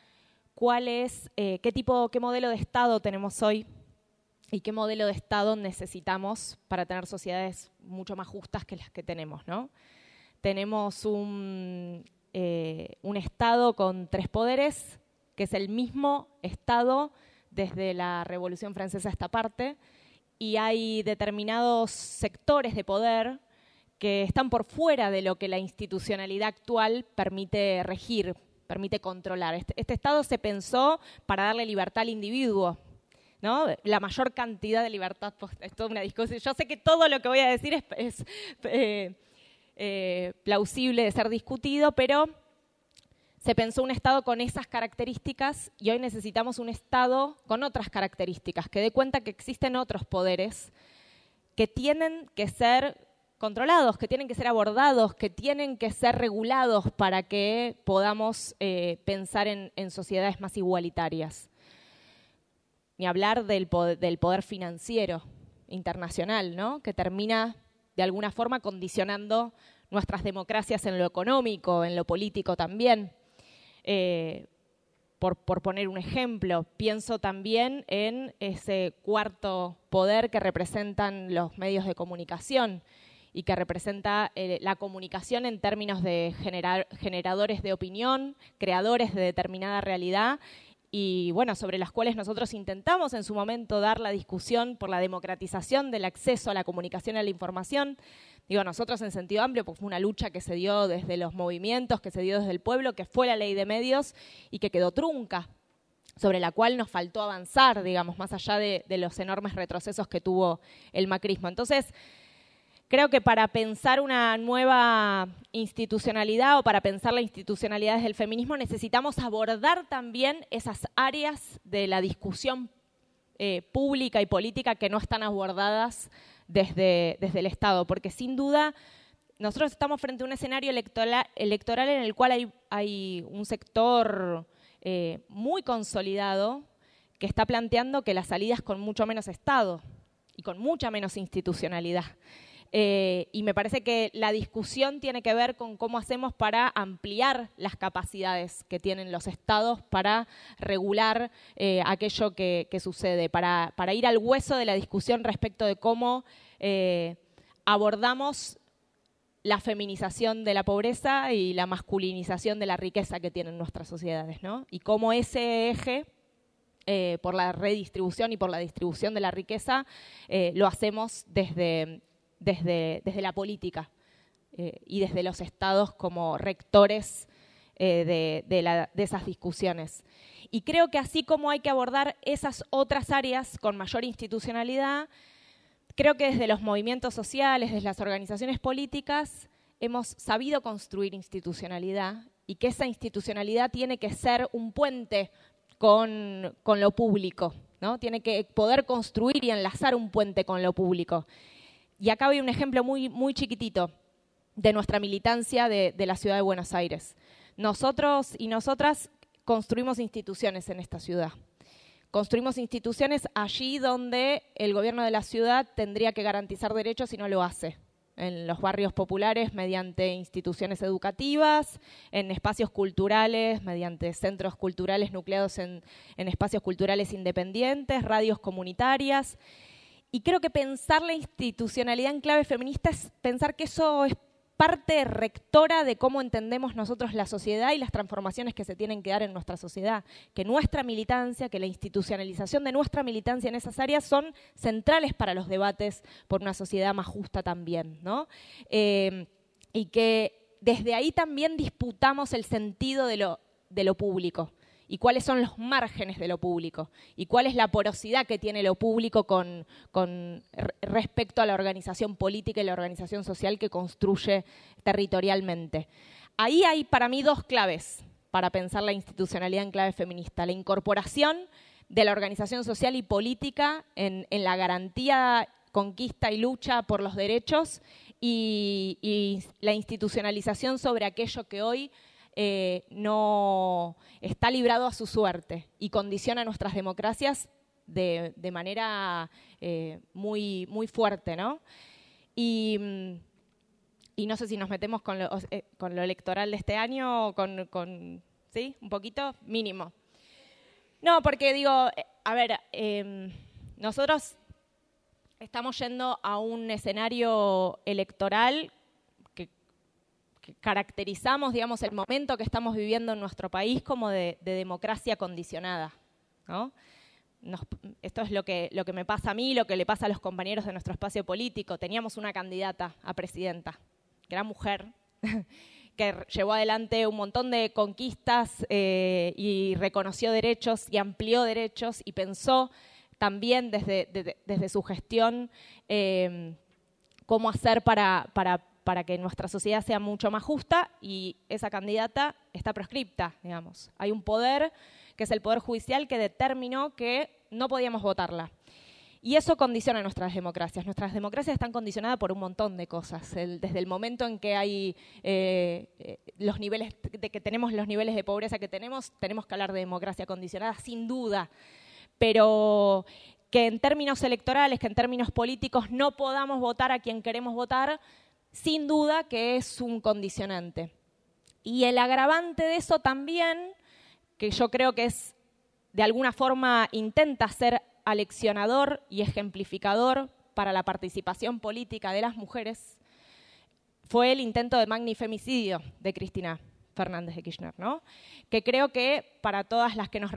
cuál es, eh, qué tipo, qué modelo de Estado tenemos hoy y qué modelo de Estado necesitamos para tener sociedades mucho más justas que las que tenemos, ¿no? Tenemos un, eh, un Estado con tres poderes, que es el mismo Estado desde la Revolución Francesa a esta parte, y hay determinados sectores de poder que están por fuera de lo que la institucionalidad actual permite regir, permite controlar. Este, este Estado se pensó para darle libertad al individuo, ¿no? La mayor cantidad de libertad, pues, es toda una discusión. Yo sé que todo lo que voy a decir es, eh, eh, plausible de ser discutido, pero se pensó un Estado con esas características y hoy necesitamos un Estado con otras características, que dé cuenta que existen otros poderes que tienen que ser controlados, que tienen que ser abordados, que tienen que ser regulados para que podamos eh, pensar en, sociedades más igualitarias. Ni hablar del poder, del poder financiero internacional, ¿no? que termina de alguna forma condicionando nuestras democracias en lo económico, en lo político también. Eh, por, poner un ejemplo, pienso también en ese cuarto poder que representan los medios de comunicación y que representa eh, la comunicación en términos de generadores de opinión, creadores de determinada realidad y bueno, sobre las cuales nosotros intentamos en su momento dar la discusión por la democratización del acceso a la comunicación y a la información, digo nosotros en sentido amplio, porque fue una lucha que se dio desde los movimientos, que se dio desde el pueblo, que fue la ley de medios y que quedó trunca, sobre la cual nos faltó avanzar, digamos, más allá de, los enormes retrocesos que tuvo el macrismo. Entonces, creo que para pensar una nueva institucionalidad o para pensar la institucionalidad del feminismo necesitamos abordar también esas áreas de la discusión eh, pública y política que no están abordadas desde, desde el Estado, porque sin duda nosotros estamos frente a un escenario electoral, en el cual hay, hay un sector eh, muy consolidado que está planteando que la salida es con mucho menos Estado y con mucha menos institucionalidad. Eh, y me parece que la discusión tiene que ver con cómo hacemos para ampliar las capacidades que tienen los estados para regular eh, aquello que, sucede, para, ir al hueso de la discusión respecto de cómo eh, abordamos la feminización de la pobreza y la masculinización de la riqueza que tienen nuestras sociedades, ¿no? Y cómo ese eje por la redistribución y por la distribución de la riqueza, lo hacemos desde, desde, desde la política eh, y desde los estados como rectores de, de, esas discusiones. Y creo que así como hay que abordar esas otras áreas con mayor institucionalidad, creo que desde los movimientos sociales, desde las organizaciones políticas, hemos sabido construir institucionalidad y que esa institucionalidad tiene que ser un puente con, lo público, ¿no? Tiene que poder construir y enlazar un puente con lo público. Y acá hay un ejemplo muy, muy chiquitito de nuestra militancia de, la ciudad de Buenos Aires. Nosotros y nosotras construimos instituciones en esta ciudad. Construimos instituciones allí donde el gobierno de la ciudad tendría que garantizar derechos y no lo hace en los barrios populares mediante instituciones educativas, en espacios culturales, mediante centros culturales nucleados en, espacios culturales independientes, radios comunitarias. Y creo que pensar la institucionalidad en clave feminista es pensar que eso es parte rectora de cómo entendemos nosotros la sociedad y las transformaciones que se tienen que dar en nuestra sociedad. Que nuestra militancia, que la institucionalización de nuestra militancia en esas áreas son centrales para los debates por una sociedad más justa también. ¿no? Eh, y que desde ahí también disputamos el sentido de lo, de lo público y cuáles son los márgenes de lo público y cuál es la porosidad que tiene lo público con, respecto a la organización política y la organización social que construye territorialmente. Ahí hay para mí dos claves para pensar la institucionalidad en clave feminista. La incorporación de la organización social y política en, la garantía, conquista y lucha por los derechos y, la institucionalización sobre aquello que hoy eh, no está librado a su suerte y condiciona nuestras democracias de, manera eh, muy, muy fuerte, ¿no? Y, no sé si nos metemos con lo, eh, con lo electoral de este año, con, con, ¿sí? Un poquito, mínimo. No, porque digo, a ver, em, nosotros estamos yendo a un escenario electoral caracterizamos, digamos, el momento que estamos viviendo en nuestro país como de, democracia condicionada. esto es lo que, lo que me pasa a mí, lo que le pasa a los compañeros de nuestro espacio político. Teníamos una candidata a presidenta, que era mujer, que llevó adelante un montón de conquistas eh, y reconoció derechos y amplió derechos y pensó también desde, desde su gestión eh, cómo hacer para, para para que nuestra sociedad sea mucho más justa y esa candidata está proscripta, digamos. Hay un poder, que es el Poder Judicial, que determinó que no podíamos votarla. Y eso condiciona nuestras democracias. Nuestras democracias están condicionadas por un montón de cosas. desde el momento en que hay eh, eh, los niveles, de que tenemos los niveles de pobreza que tenemos, tenemos que hablar de democracia condicionada, sin duda. Pero que en términos electorales, que en términos políticos no podamos votar a quien queremos votar, sin duda que es un condicionante. Y el agravante de eso también, que yo creo que es de alguna forma intenta ser aleccionador y ejemplificador para la participación política de las mujeres, fue el intento de magnifemicidio de Cristina Fernández de Kirchner, ¿no? Que creo que para todas las que nos,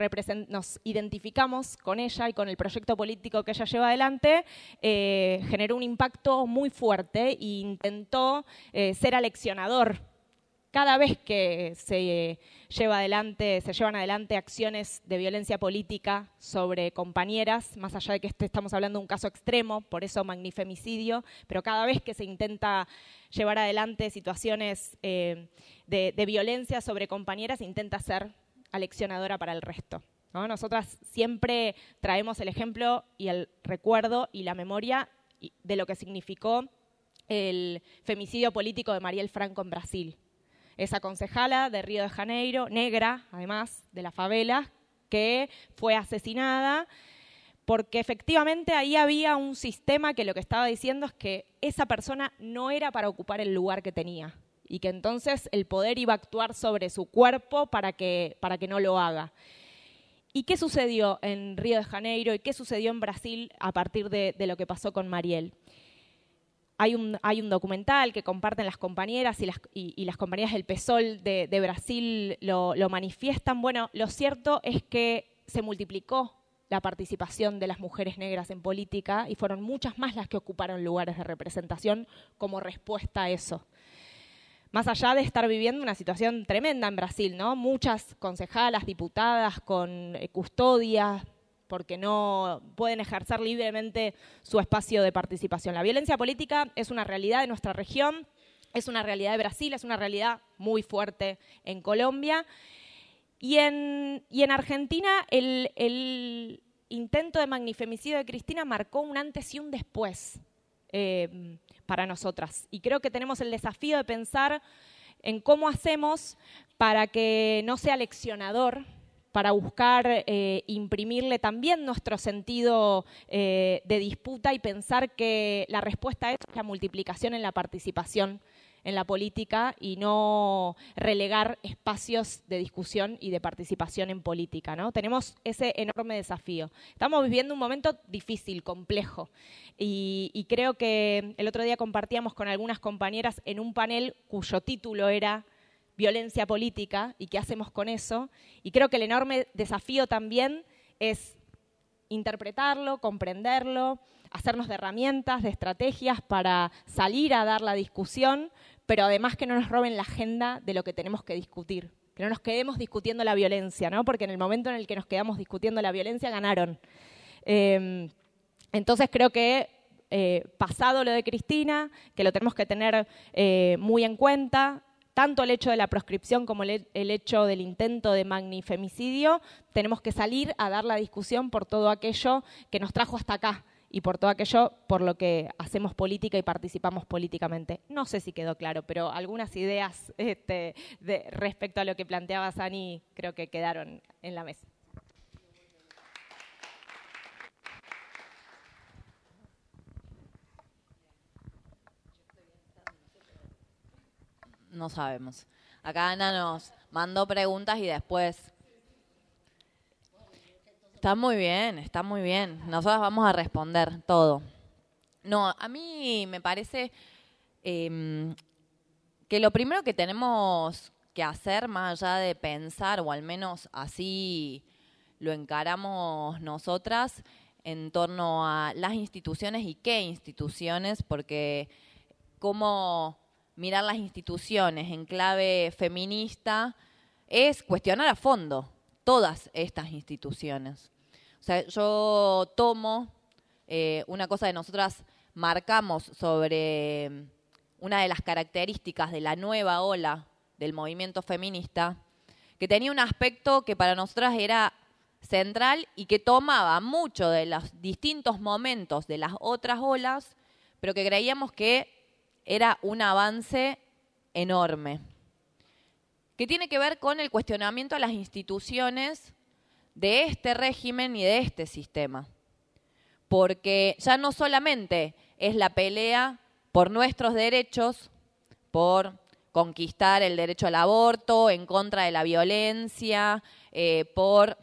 nos identificamos con ella y con el proyecto político que ella lleva adelante, eh, generó un impacto muy fuerte e intentó eh, ser aleccionador cada vez que se lleva adelante, se llevan adelante acciones de violencia política sobre compañeras, más allá de que este, estamos hablando de un caso extremo, por eso magnifemicidio, pero cada vez que se intenta llevar adelante situaciones eh, de, violencia sobre compañeras, intenta ser aleccionadora para el resto. Nosotras siempre traemos el ejemplo y el recuerdo y la memoria de lo que significó el femicidio político de Mariel Franco en Brasil esa concejala de Río de Janeiro, negra, además, de la favela, que fue asesinada porque efectivamente ahí había un sistema que lo que estaba diciendo es que esa persona no era para ocupar el lugar que tenía y que entonces el poder iba a actuar sobre su cuerpo para que, para que no lo haga. ¿Y qué sucedió en Río de Janeiro y qué sucedió en Brasil a partir de, lo que pasó con Mariel? Hay un, documental que comparten las compañeras y las, y, compañeras del PESOL de, Brasil lo, lo, manifiestan. Bueno, lo cierto es que se multiplicó la participación de las mujeres negras en política y fueron muchas más las que ocuparon lugares de representación como respuesta a eso. Más allá de estar viviendo una situación tremenda en Brasil, ¿no? Muchas concejalas, diputadas con eh, custodia, porque no pueden ejercer libremente su espacio de participación. La violencia política es una realidad de nuestra región, es una realidad de Brasil, es una realidad muy fuerte en Colombia y en, en Argentina el, intento de magnifemicidio de Cristina marcó un antes y un después eh, para nosotras. Y creo que tenemos el desafío de pensar en cómo hacemos para que no sea leccionador, para buscar eh, imprimirle también nuestro sentido eh, de disputa y pensar que la respuesta es la multiplicación en la participación en la política y no relegar espacios de discusión y de participación en política. ¿no? Tenemos ese enorme desafío. Estamos viviendo un momento difícil, complejo, y, creo que el otro día compartíamos con algunas compañeras en un panel cuyo título era violencia política y qué hacemos con eso. Y creo que el enorme desafío también es interpretarlo, comprenderlo, hacernos de herramientas, de estrategias para salir a dar la discusión, pero además que no nos roben la agenda de lo que tenemos que discutir, que no nos quedemos discutiendo la violencia, ¿no? porque en el momento en el que nos quedamos discutiendo la violencia ganaron. Em, entonces creo que eh, pasado lo de Cristina, que lo tenemos que tener eh, muy en cuenta, tanto el hecho de la proscripción como el, hecho del intento de magnifemicidio, tenemos que salir a dar la discusión por todo aquello que nos trajo hasta acá, y por todo aquello por lo que hacemos política y participamos políticamente. No sé si quedó claro, pero algunas ideas este, de, respecto a lo que planteaba Sani creo que quedaron en la mesa. No sabemos. Acá Ana nos mandó preguntas y después Está muy bien, está muy bien. Nosotros vamos a responder todo. No, a mí me parece em, que lo primero que tenemos que hacer, más allá de pensar, o al menos así lo encaramos nosotras, en torno a las instituciones y qué instituciones, porque cómo mirar las instituciones en clave feminista es cuestionar a fondo todas estas instituciones. O sea, yo tomo eh, una cosa que nosotras marcamos sobre mm, una de las características de la nueva ola del movimiento feminista, que tenía un aspecto que para nosotras era central y que tomaba mucho de los distintos momentos de las otras olas, pero que creíamos que era un avance enorme que tiene que ver con el cuestionamiento a las instituciones de este régimen y de este sistema. Porque ya no solamente es la pelea por nuestros derechos, por conquistar el derecho al aborto, en contra de la violencia, eh, por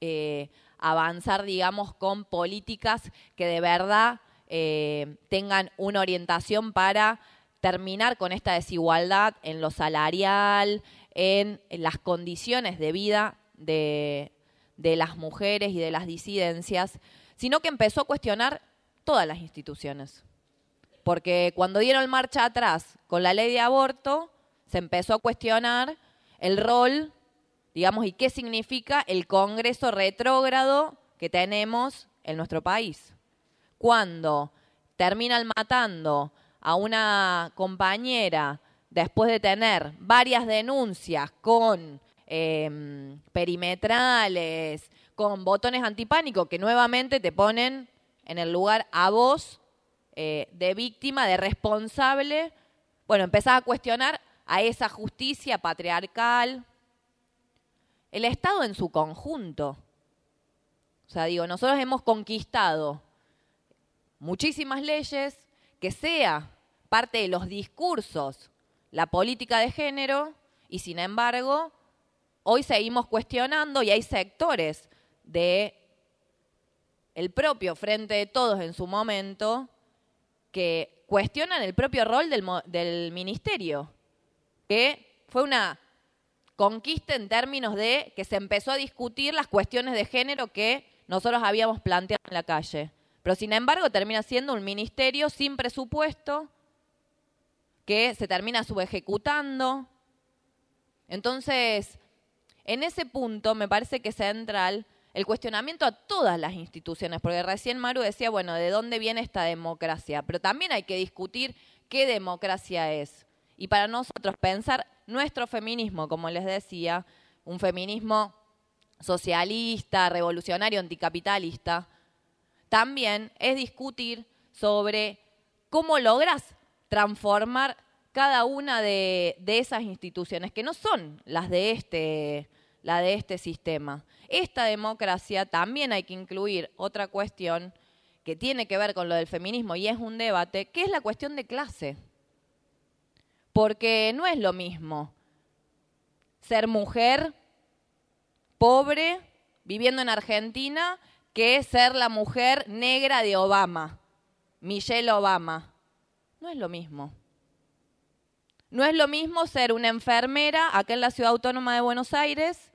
eh, avanzar, digamos, con políticas que de verdad eh, tengan una orientación para terminar con esta desigualdad en lo salarial, en, las condiciones de vida de, las mujeres y de las disidencias, sino que empezó a cuestionar todas las instituciones. Porque cuando dieron marcha atrás con la ley de aborto, se empezó a cuestionar el rol, digamos, y qué significa el Congreso retrógrado que tenemos en nuestro país. Cuando terminan matando a una compañera después de tener varias denuncias con em, perimetrales, con botones antipánico que nuevamente te ponen en el lugar a vos eh, de víctima, de responsable, bueno, empezás a cuestionar a esa justicia patriarcal, el Estado en su conjunto. O sea, digo, nosotros hemos conquistado muchísimas leyes que sea parte de los discursos la política de género y sin embargo hoy seguimos cuestionando y hay sectores de el propio Frente de Todos en su momento que cuestionan el propio rol del, del ministerio, que fue una conquista en términos de que se empezó a discutir las cuestiones de género que nosotros habíamos planteado en la calle. Pero sin embargo termina siendo un ministerio sin presupuesto que se termina subejecutando. Entonces, en ese punto me parece que es central el cuestionamiento a todas las instituciones, porque recién Maru decía, bueno, ¿de dónde viene esta democracia? Pero también hay que discutir qué democracia es. Y para nosotros pensar nuestro feminismo, como les decía, un feminismo socialista, revolucionario, anticapitalista, también es discutir sobre cómo logras transformar cada una de, esas instituciones, que no son las de este, la de este sistema. Esta democracia también hay que incluir otra cuestión que tiene que ver con lo del feminismo y es un debate, que es la cuestión de clase. Porque no es lo mismo ser mujer, pobre, viviendo en Argentina, que ser la mujer negra de Obama, Michelle Obama. No es lo mismo. No es lo mismo ser una enfermera acá en la Ciudad Autónoma de Buenos Aires,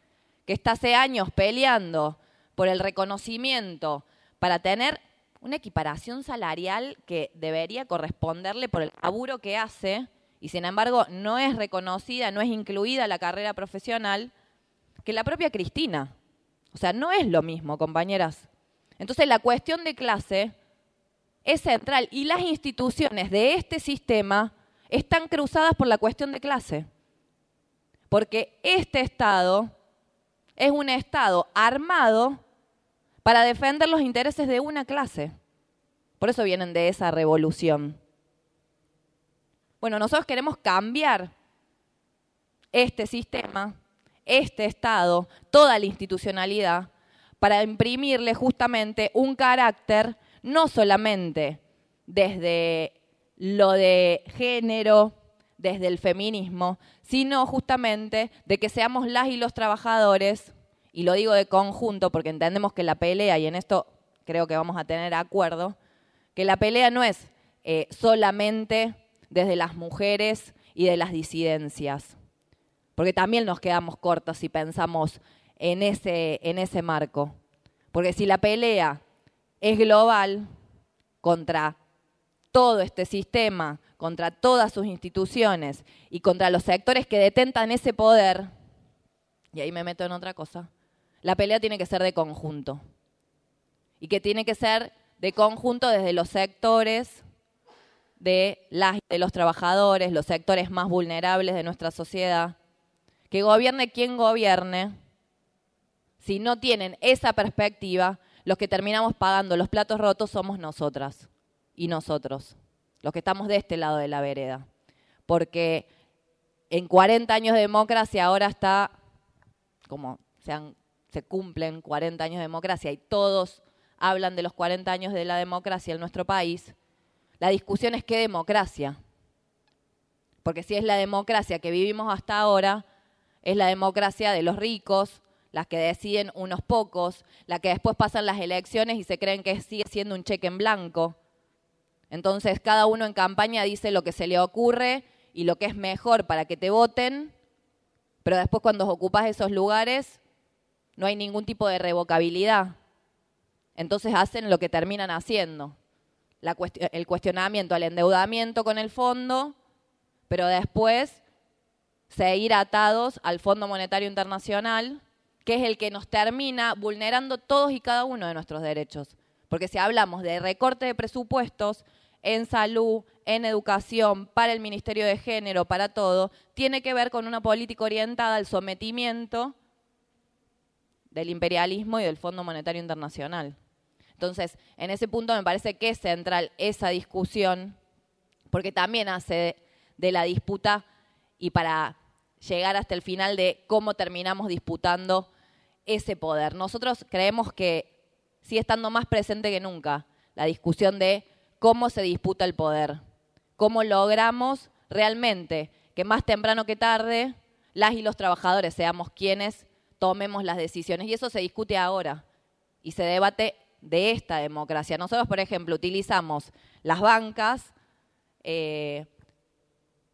que está hace años peleando por el reconocimiento para tener una equiparación salarial que debería corresponderle por el laburo que hace y sin embargo no es reconocida, no es incluida la carrera profesional, que la propia Cristina. O sea, no es lo mismo, compañeras. Entonces la cuestión de clase es central y las instituciones de este sistema están cruzadas por la cuestión de clase. Porque este Estado es un Estado armado para defender los intereses de una clase. Por eso vienen de esa revolución. Bueno, nosotros queremos cambiar este sistema, este Estado, toda la institucionalidad, para imprimirle justamente un carácter no solamente desde lo de género, desde el feminismo, sino justamente de que seamos las y los trabajadores, y lo digo de conjunto porque entendemos que la pelea, y en esto creo que vamos a tener acuerdo, que la pelea no es eh, solamente desde las mujeres y de las disidencias, porque también nos quedamos cortos si pensamos en ese, marco. Porque si la pelea es global contra todo este sistema, contra todas sus instituciones y contra los sectores que detentan ese poder, y ahí me meto en otra cosa, la pelea tiene que ser de conjunto. Y que tiene que ser de conjunto desde los sectores de, las, de los trabajadores, los sectores más vulnerables de nuestra sociedad. Que gobierne quien gobierne, si no tienen esa perspectiva, los que terminamos pagando los platos rotos somos nosotras y nosotros, los que estamos de este lado de la vereda. Porque en 40 años de democracia ahora está, como se, se cumplen 40 años de democracia y todos hablan de los 40 años de la democracia en nuestro país, la discusión es qué democracia. Porque si es la democracia que vivimos hasta ahora, es la democracia de los ricos, las que deciden unos pocos, la que después pasan las elecciones y se creen que sigue siendo un cheque en blanco. Entonces cada uno en campaña dice lo que se le ocurre y lo que es mejor para que te voten, pero después cuando ocupas esos lugares no hay ningún tipo de revocabilidad. Entonces hacen lo que terminan haciendo. el cuestionamiento al endeudamiento con el fondo, pero después seguir atados al Fondo Monetario Internacional que es el que nos termina vulnerando todos y cada uno de nuestros derechos. Porque si hablamos de recorte de presupuestos en salud, en educación, para el Ministerio de Género, para todo, tiene que ver con una política orientada al sometimiento del imperialismo y del Fondo Monetario Internacional. Entonces, en ese punto me parece que es central esa discusión, porque también hace de la disputa y para llegar hasta el final de cómo terminamos disputando ese poder. Nosotros creemos que sigue estando más presente que nunca la discusión de cómo se disputa el poder, cómo logramos realmente que más temprano que tarde las y los trabajadores seamos quienes tomemos las decisiones. Y eso se discute ahora y se debate de esta democracia. Nosotros, por ejemplo, utilizamos las bancas eh,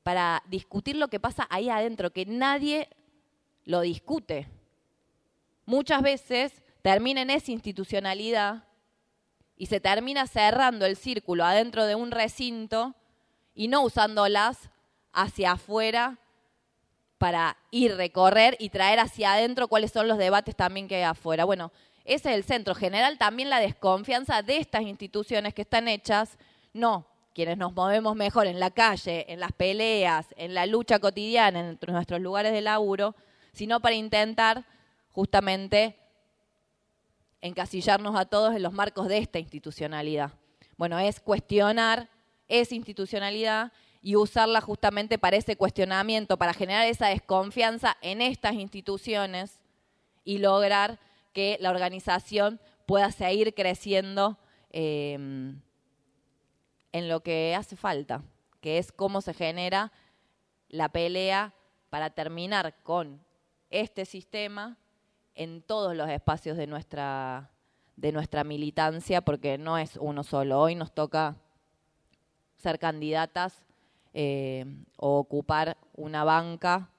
para discutir lo que pasa ahí adentro, que nadie lo discute. Muchas veces termina en esa institucionalidad y se termina cerrando el círculo adentro de un recinto y no usándolas hacia afuera para ir, recorrer y traer hacia adentro cuáles son los debates también que hay afuera. Bueno, ese es el centro general, también la desconfianza de estas instituciones que están hechas, no quienes nos movemos mejor en la calle, en las peleas, en la lucha cotidiana, en nuestros lugares de laburo, sino para intentar justamente encasillarnos a todos en los marcos de esta institucionalidad. Bueno, es cuestionar esa institucionalidad y usarla justamente para ese cuestionamiento, para generar esa desconfianza en estas instituciones y lograr que la organización pueda seguir creciendo eh, en lo que hace falta, que es cómo se genera la pelea para terminar con este sistema en todos los espacios de nuestra, de nuestra militancia, porque no es uno solo. Hoy nos toca ser candidatas eh, o ocupar una banca,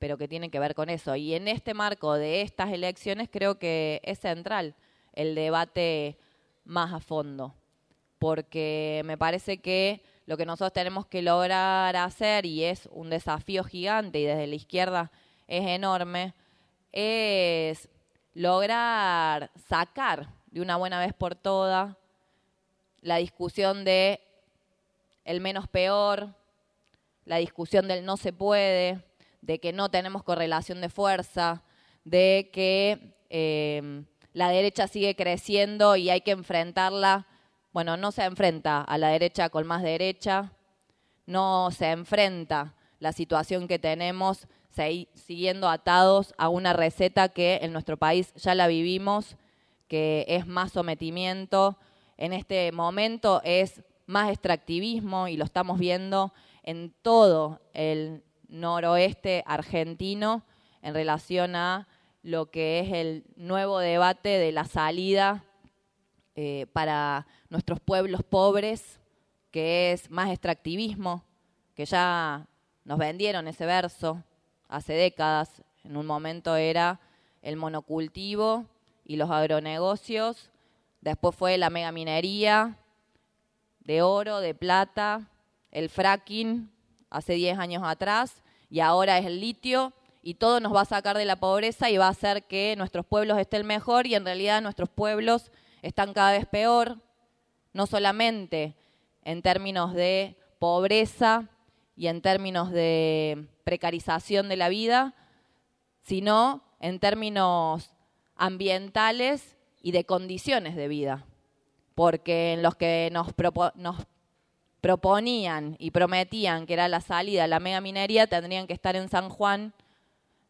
pero que tiene que ver con eso. Y en este marco de estas elecciones creo que es central el debate más a fondo, porque me parece que lo que nosotros tenemos que lograr hacer, y es un desafío gigante y desde la izquierda es enorme, es lograr sacar de una buena vez por todas la discusión de el menos peor, la discusión del no se puede, de que no tenemos correlación de fuerza, de que em, la derecha sigue creciendo y hay que enfrentarla. Bueno, no se enfrenta a la derecha con más derecha, no se enfrenta la situación que tenemos siguiendo atados a una receta que en nuestro país ya la vivimos, que es más sometimiento, en este momento es más extractivismo y lo estamos viendo en todo el noroeste argentino en relación a lo que es el nuevo debate de la salida eh, para nuestros pueblos pobres, que es más extractivismo, que ya nos vendieron ese verso hace décadas. En un momento era el monocultivo y los agronegocios, después fue la megaminería de oro, de plata, el fracking hace 10 años atrás y ahora es el litio y todo nos va a sacar de la pobreza y va a hacer que nuestros pueblos estén mejor y en realidad nuestros pueblos están cada vez peor, no solamente en términos de pobreza y en términos de precarización de la vida, sino en términos ambientales y de condiciones de vida. Porque en los que nos, proponían y prometían que era la salida a la mega minería, tendrían que estar en San Juan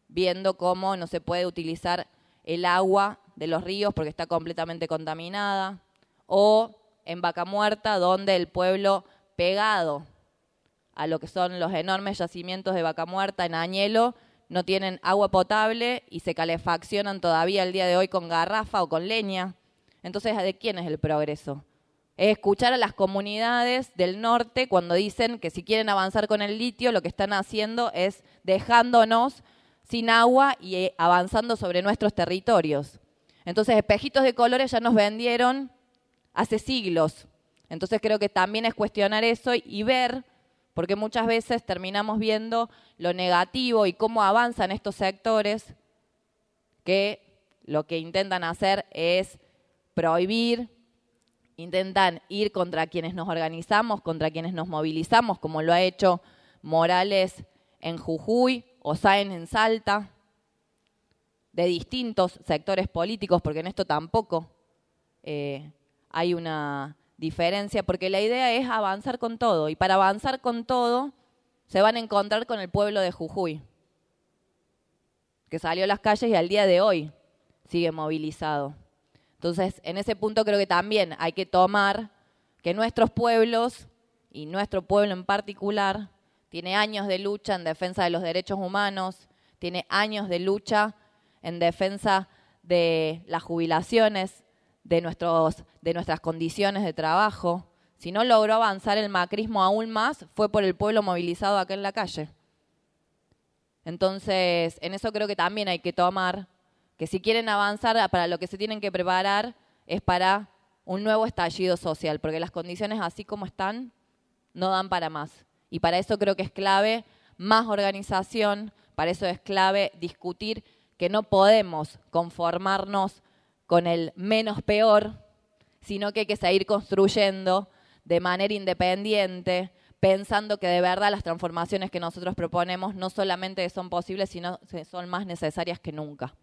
viendo cómo no se puede utilizar el agua de los ríos porque está completamente contaminada, o en Vaca Muerta, donde el pueblo pegado a lo que son los enormes yacimientos de Vaca Muerta en Añelo, no tienen agua potable y se calefaccionan todavía el día de hoy con garrafa o con leña. Entonces, ¿de quién es el progreso? escuchar a las comunidades del norte cuando dicen que si quieren avanzar con el litio, lo que están haciendo es dejándonos sin agua y avanzando sobre nuestros territorios. Entonces, espejitos de colores ya nos vendieron hace siglos. Entonces, creo que también es cuestionar eso y ver, porque muchas veces terminamos viendo lo negativo y cómo avanzan estos sectores, que lo que intentan hacer es prohibir, intentan ir contra quienes nos organizamos, contra quienes nos movilizamos, como lo ha hecho Morales en Jujuy o Sáenz en Salta, de distintos sectores políticos, porque en esto tampoco eh, hay una diferencia, porque la idea es avanzar con todo, y para avanzar con todo se van a encontrar con el pueblo de Jujuy, que salió a las calles y al día de hoy sigue movilizado. Entonces, en ese punto creo que también hay que tomar que nuestros pueblos, y nuestro pueblo en particular, tiene años de lucha en defensa de los derechos humanos, tiene años de lucha en defensa de las jubilaciones, de, nuestros, de nuestras condiciones de trabajo. Si no logró avanzar el macrismo aún más, fue por el pueblo movilizado acá en la calle. Entonces, en eso creo que también hay que tomar que si quieren avanzar, para lo que se tienen que preparar es para un nuevo estallido social, porque las condiciones así como están no dan para más. Y para eso creo que es clave más organización, para eso es clave discutir que no podemos conformarnos con el menos peor, sino que hay que seguir construyendo de manera independiente, pensando que de verdad las transformaciones que nosotros proponemos no solamente son posibles, sino que son más necesarias que nunca.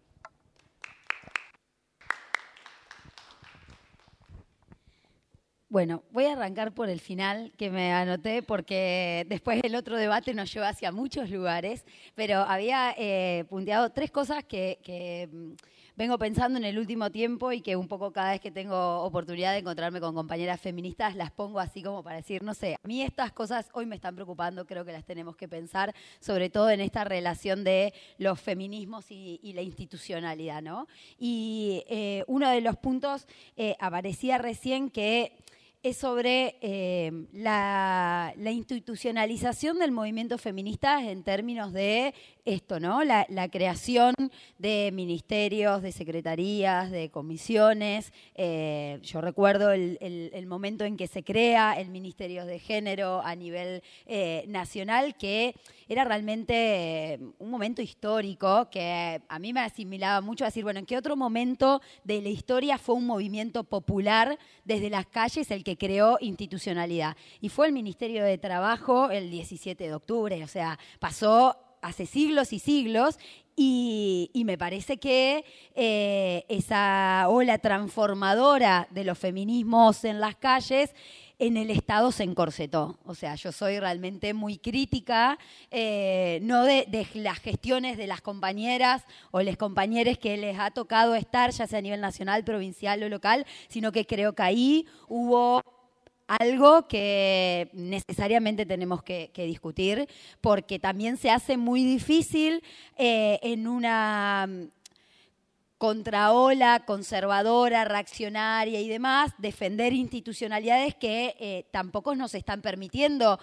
Bueno, voy a arrancar por el final que me anoté porque después el otro debate nos lleva hacia muchos lugares, pero había eh, punteado tres cosas que, mm, vengo pensando en el último tiempo y que un poco cada vez que tengo oportunidad de encontrarme con compañeras feministas las pongo así como para decir, no sé, a mí estas cosas hoy me están preocupando, creo que las tenemos que pensar, sobre todo en esta relación de los feminismos y, la institucionalidad, ¿no? Y eh, uno de los puntos eh, aparecía recién que es sobre eh, la, institucionalización del movimiento feminista en términos de esto, ¿no? La, creación de ministerios, de secretarías, de comisiones. Eh, yo recuerdo el, momento en que se crea el Ministerio de Género a nivel eh, nacional, que era realmente un momento histórico que a mí me asimilaba mucho a decir, bueno, ¿en qué otro momento de la historia fue un movimiento popular desde las calles el que creó institucionalidad. Y fue el Ministerio de Trabajo el 17 de octubre, o sea, pasó hace siglos y siglos y, me parece que eh, esa ola transformadora de los feminismos en las calles en el Estado se encorsetó. O sea, yo soy realmente muy crítica, eh, no de, las gestiones de las compañeras o les compañeros que les ha tocado estar, ya sea a nivel nacional, provincial o local, sino que creo que ahí hubo algo que necesariamente tenemos que, discutir, porque también se hace muy difícil eh, en una contraola conservadora, reaccionaria y demás, defender institucionalidades que eh, tampoco nos están permitiendo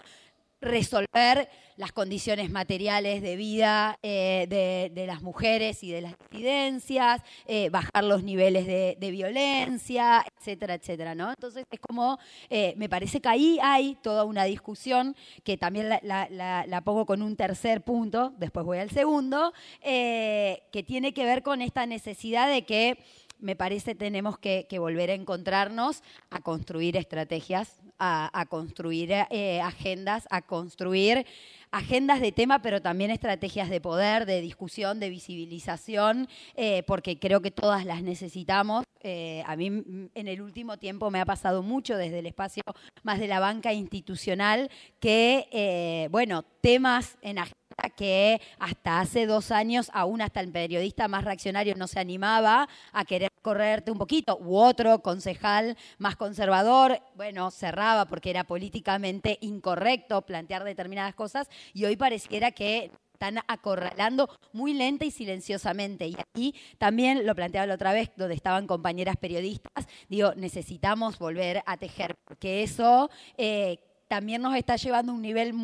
resolver las condiciones materiales de vida eh, de, las mujeres y de las disidencias, eh, bajar los niveles de, violencia, etcétera, etcétera, ¿no? Entonces es como, eh, me parece que ahí hay toda una discusión que también la, pongo con un tercer punto, después voy al segundo, que tiene que ver con esta necesidad de que me parece tenemos que, volver a encontrarnos, a construir estrategias, a, construir eh, agendas, a construir agendas de tema, pero también estrategias de poder, de discusión, de visibilización, eh, porque creo que todas las necesitamos. Eh, a mí en el último tiempo me ha pasado mucho desde el espacio más de la banca institucional que, bueno, temas en agenda que hasta hace dos años, aún hasta el periodista más reaccionario no se animaba a querer correrte un poquito, u otro concejal más conservador, bueno, cerraba porque era políticamente incorrecto plantear determinadas cosas y hoy pareciera que están acorralando muy lenta y silenciosamente. Y aquí también lo planteaba la otra vez, donde estaban compañeras periodistas, digo, necesitamos volver a tejer, porque eso eh, también nos está llevando a un nivel,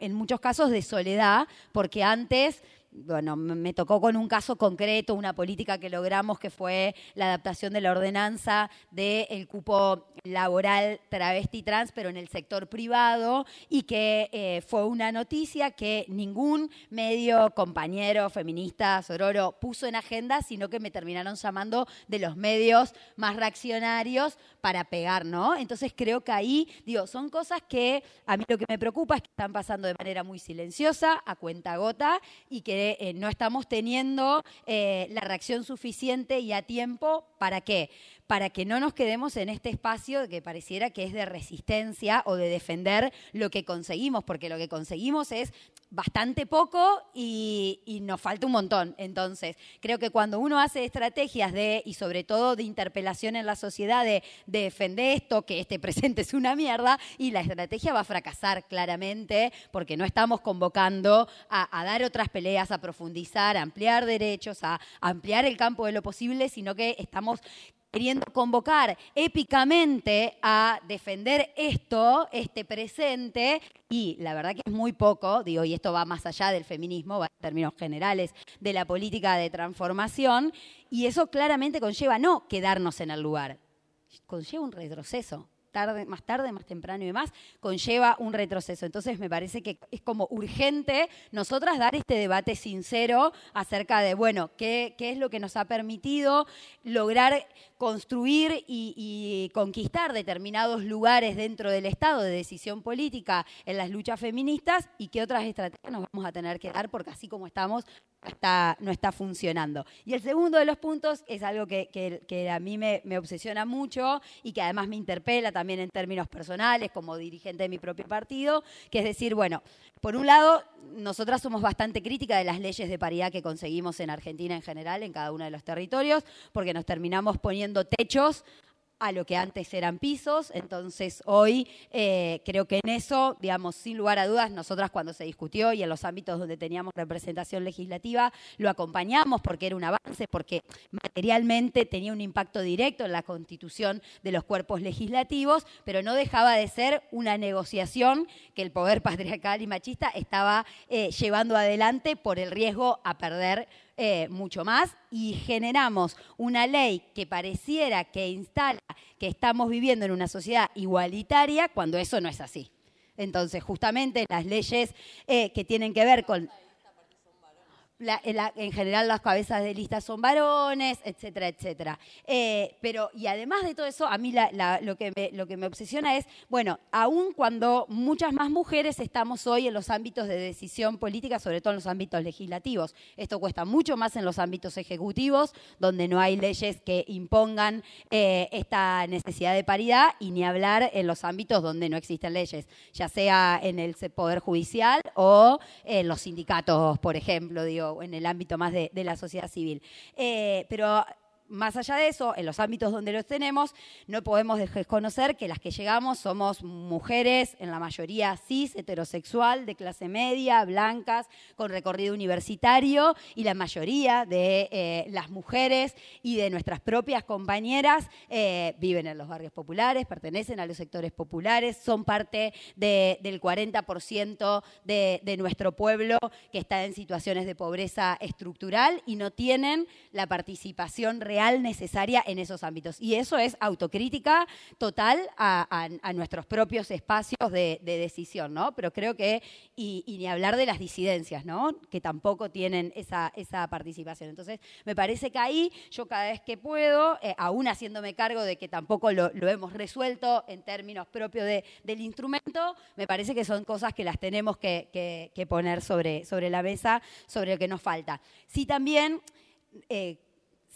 en muchos casos, de soledad, porque antes bueno, me tocó con un caso concreto, una política que logramos que fue la adaptación de la ordenanza del cupo laboral travesti trans, pero en el sector privado, y que eh, fue una noticia que ningún medio compañero feminista, Sororo, puso en agenda, sino que me terminaron llamando de los medios más reaccionarios para pegar, ¿no? Entonces creo que ahí, digo, son cosas que a mí lo que me preocupa es que están pasando de manera muy silenciosa, a cuenta gota, y que eh, no estamos teniendo eh, la reacción suficiente y a tiempo. ¿Para qué? para que no nos quedemos en este espacio que pareciera que es de resistencia o de defender lo que conseguimos, porque lo que conseguimos es bastante poco y, nos falta un montón. Entonces, creo que cuando uno hace estrategias de, y sobre todo de interpelación en la sociedad, de, defender esto, que este presente es una mierda, y la estrategia va a fracasar claramente, porque no estamos convocando a, a dar otras peleas, a profundizar, a ampliar derechos, a ampliar el campo de lo posible, sino que estamos queriendo convocar épicamente a defender esto, este presente, y la verdad que es muy poco, digo, y esto va más allá del feminismo, va en términos generales de la política de transformación, y eso claramente conlleva no quedarnos en el lugar, conlleva un retroceso más tarde, más temprano y demás, conlleva un retroceso. Entonces me parece que es como urgente nosotras dar este debate sincero acerca de, bueno, qué, qué es lo que nos ha permitido lograr construir y, conquistar determinados lugares dentro del Estado de decisión política en las luchas feministas y qué otras estrategias nos vamos a tener que dar porque así como estamos no está funcionando. Y el segundo de los puntos es algo que, a mí me, me, obsesiona mucho y que además me interpela también en términos personales como dirigente de mi propio partido, que es decir, bueno, por un lado, nosotras somos bastante críticas de las leyes de paridad que conseguimos en Argentina en general, en cada uno de los territorios, porque nos terminamos poniendo techos a lo que antes eran pisos. Entonces, hoy eh, creo que en eso, digamos, sin lugar a dudas, nosotras cuando se discutió y en los ámbitos donde teníamos representación legislativa, lo acompañamos porque era un avance, porque materialmente tenía un impacto directo en la constitución de los cuerpos legislativos, pero no dejaba de ser una negociación que el poder patriarcal y machista estaba eh, llevando adelante por el riesgo a perder eh, mucho más y generamos una ley que pareciera que instala que estamos viviendo en una sociedad igualitaria cuando eso no es así. Entonces, justamente las leyes eh, que tienen que ver con en general las cabezas de lista son varones, etcétera, etcétera. Eh, pero, y además de todo eso, a mí lo, que me, lo que me obsesiona es, bueno, aun cuando muchas más mujeres estamos hoy en los ámbitos de decisión política, sobre todo en los ámbitos legislativos. Esto cuesta mucho más en los ámbitos ejecutivos, donde no hay leyes que impongan eh, esta necesidad de paridad, y ni hablar en los ámbitos donde no existen leyes, ya sea en el Poder Judicial o en los sindicatos, por ejemplo, digo en el ámbito más de, la sociedad civil. Eh, pero más allá de eso, en los ámbitos donde los tenemos, no podemos desconocer que las que llegamos somos mujeres, en la mayoría cis, heterosexual, de clase media, blancas, con recorrido universitario, y la mayoría de eh, las mujeres y de nuestras propias compañeras eh, viven en los barrios populares, pertenecen a los sectores populares, son parte del 40% de, de nuestro pueblo que está en situaciones de pobreza estructural y no tienen la participación real necesaria en esos ámbitos. Y eso es autocrítica total a, nuestros propios espacios de, decisión, ¿no? Pero creo que, y, ni hablar de las disidencias, ¿no? Que tampoco tienen esa, esa participación. Entonces, me parece que ahí yo cada vez que puedo, eh, aún haciéndome cargo de que tampoco lo, hemos resuelto en términos propios de, del instrumento, me parece que son cosas que las tenemos que, poner sobre, sobre la mesa, sobre lo que nos falta. Sí, también... Eh,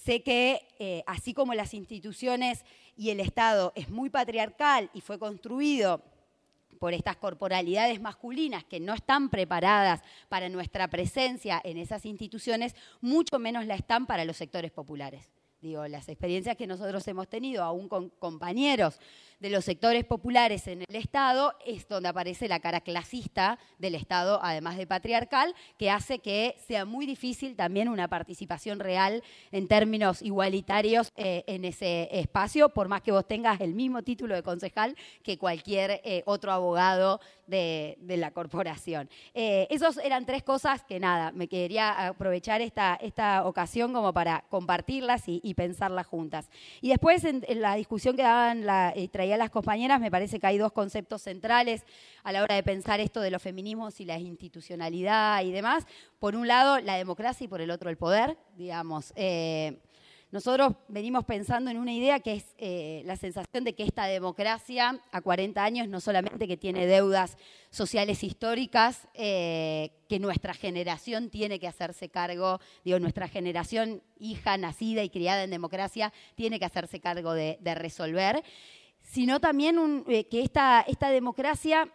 Sé que eh, así como las instituciones y el Estado es muy patriarcal y fue construido por estas corporalidades masculinas que no están preparadas para nuestra presencia en esas instituciones, mucho menos la están para los sectores populares. Digo, las experiencias que nosotros hemos tenido, aún con compañeros de los sectores populares en el Estado es donde aparece la cara clasista del Estado, además de patriarcal, que hace que sea muy difícil también una participación real en términos igualitarios eh, en ese espacio, por más que vos tengas el mismo título de concejal que cualquier eh, otro abogado de, la corporación. Eh, esos eran tres cosas que nada, me quería aprovechar esta, esta ocasión como para compartirlas y, pensarlas juntas. Y después en, la discusión que daban la, traían a las compañeras, me parece que hay dos conceptos centrales a la hora de pensar esto de los feminismos y la institucionalidad y demás. Por un lado, la democracia y por el otro, el poder, digamos. Eh, nosotros venimos pensando en una idea que es eh, la sensación de que esta democracia a 40 años no solamente que tiene deudas sociales históricas, eh, que nuestra generación tiene que hacerse cargo, digo, nuestra generación hija, nacida y criada en democracia, tiene que hacerse cargo de, resolver, sino también eh, que esta, esta democracia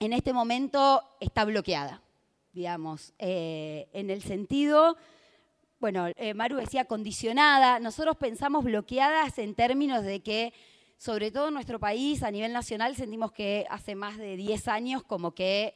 en este momento está bloqueada, digamos, en el sentido bueno, eh, Maru decía condicionada, nosotros pensamos bloqueadas en términos de que, sobre todo en nuestro país, a nivel nacional, sentimos que hace más de 10 años como que,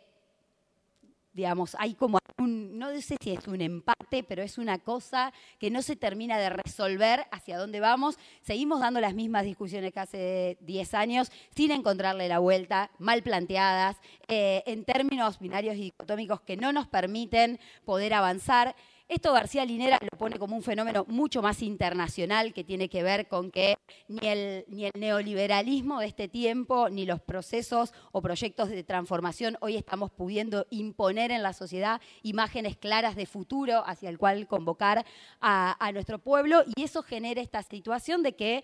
digamos, hay como un, no sé si es un empate, pero es una cosa que no se termina de resolver hacia dónde vamos. Seguimos dando las mismas discusiones que hace 10 años, sin encontrarle la vuelta, mal planteadas, eh, en términos binarios y dicotómicos que no nos permiten poder avanzar. Esto García Linera lo pone como un fenómeno mucho más internacional que tiene que ver con que ni el, ni el neoliberalismo de este tiempo, ni los procesos o proyectos de transformación hoy estamos pudiendo imponer en la sociedad imágenes claras de futuro hacia el cual convocar a, nuestro pueblo y eso genera esta situación de que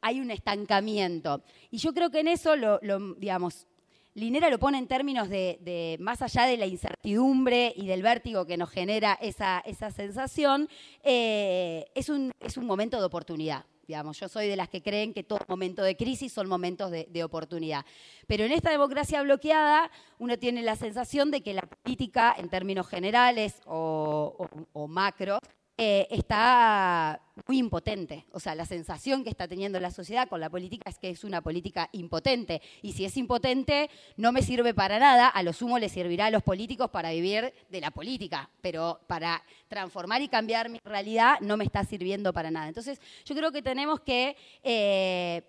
hay un estancamiento. Y yo creo que en eso, lo digamos, Linera lo pone en términos de, más allá de la incertidumbre y del vértigo que nos genera esa, sensación, eh, es, un, es un momento de oportunidad. Digamos, yo soy de las que creen que todo momento de crisis son momentos de, oportunidad. Pero en esta democracia bloqueada, uno tiene la sensación de que la política, en términos generales o, o macros, eh, está muy impotente. O sea, la sensación que está teniendo la sociedad con la política es que es una política impotente. Y si es impotente, no me sirve para nada. A lo sumo le servirá a los políticos para vivir de la política. Pero para transformar y cambiar mi realidad no me está sirviendo para nada. Entonces, yo creo que tenemos que... Eh,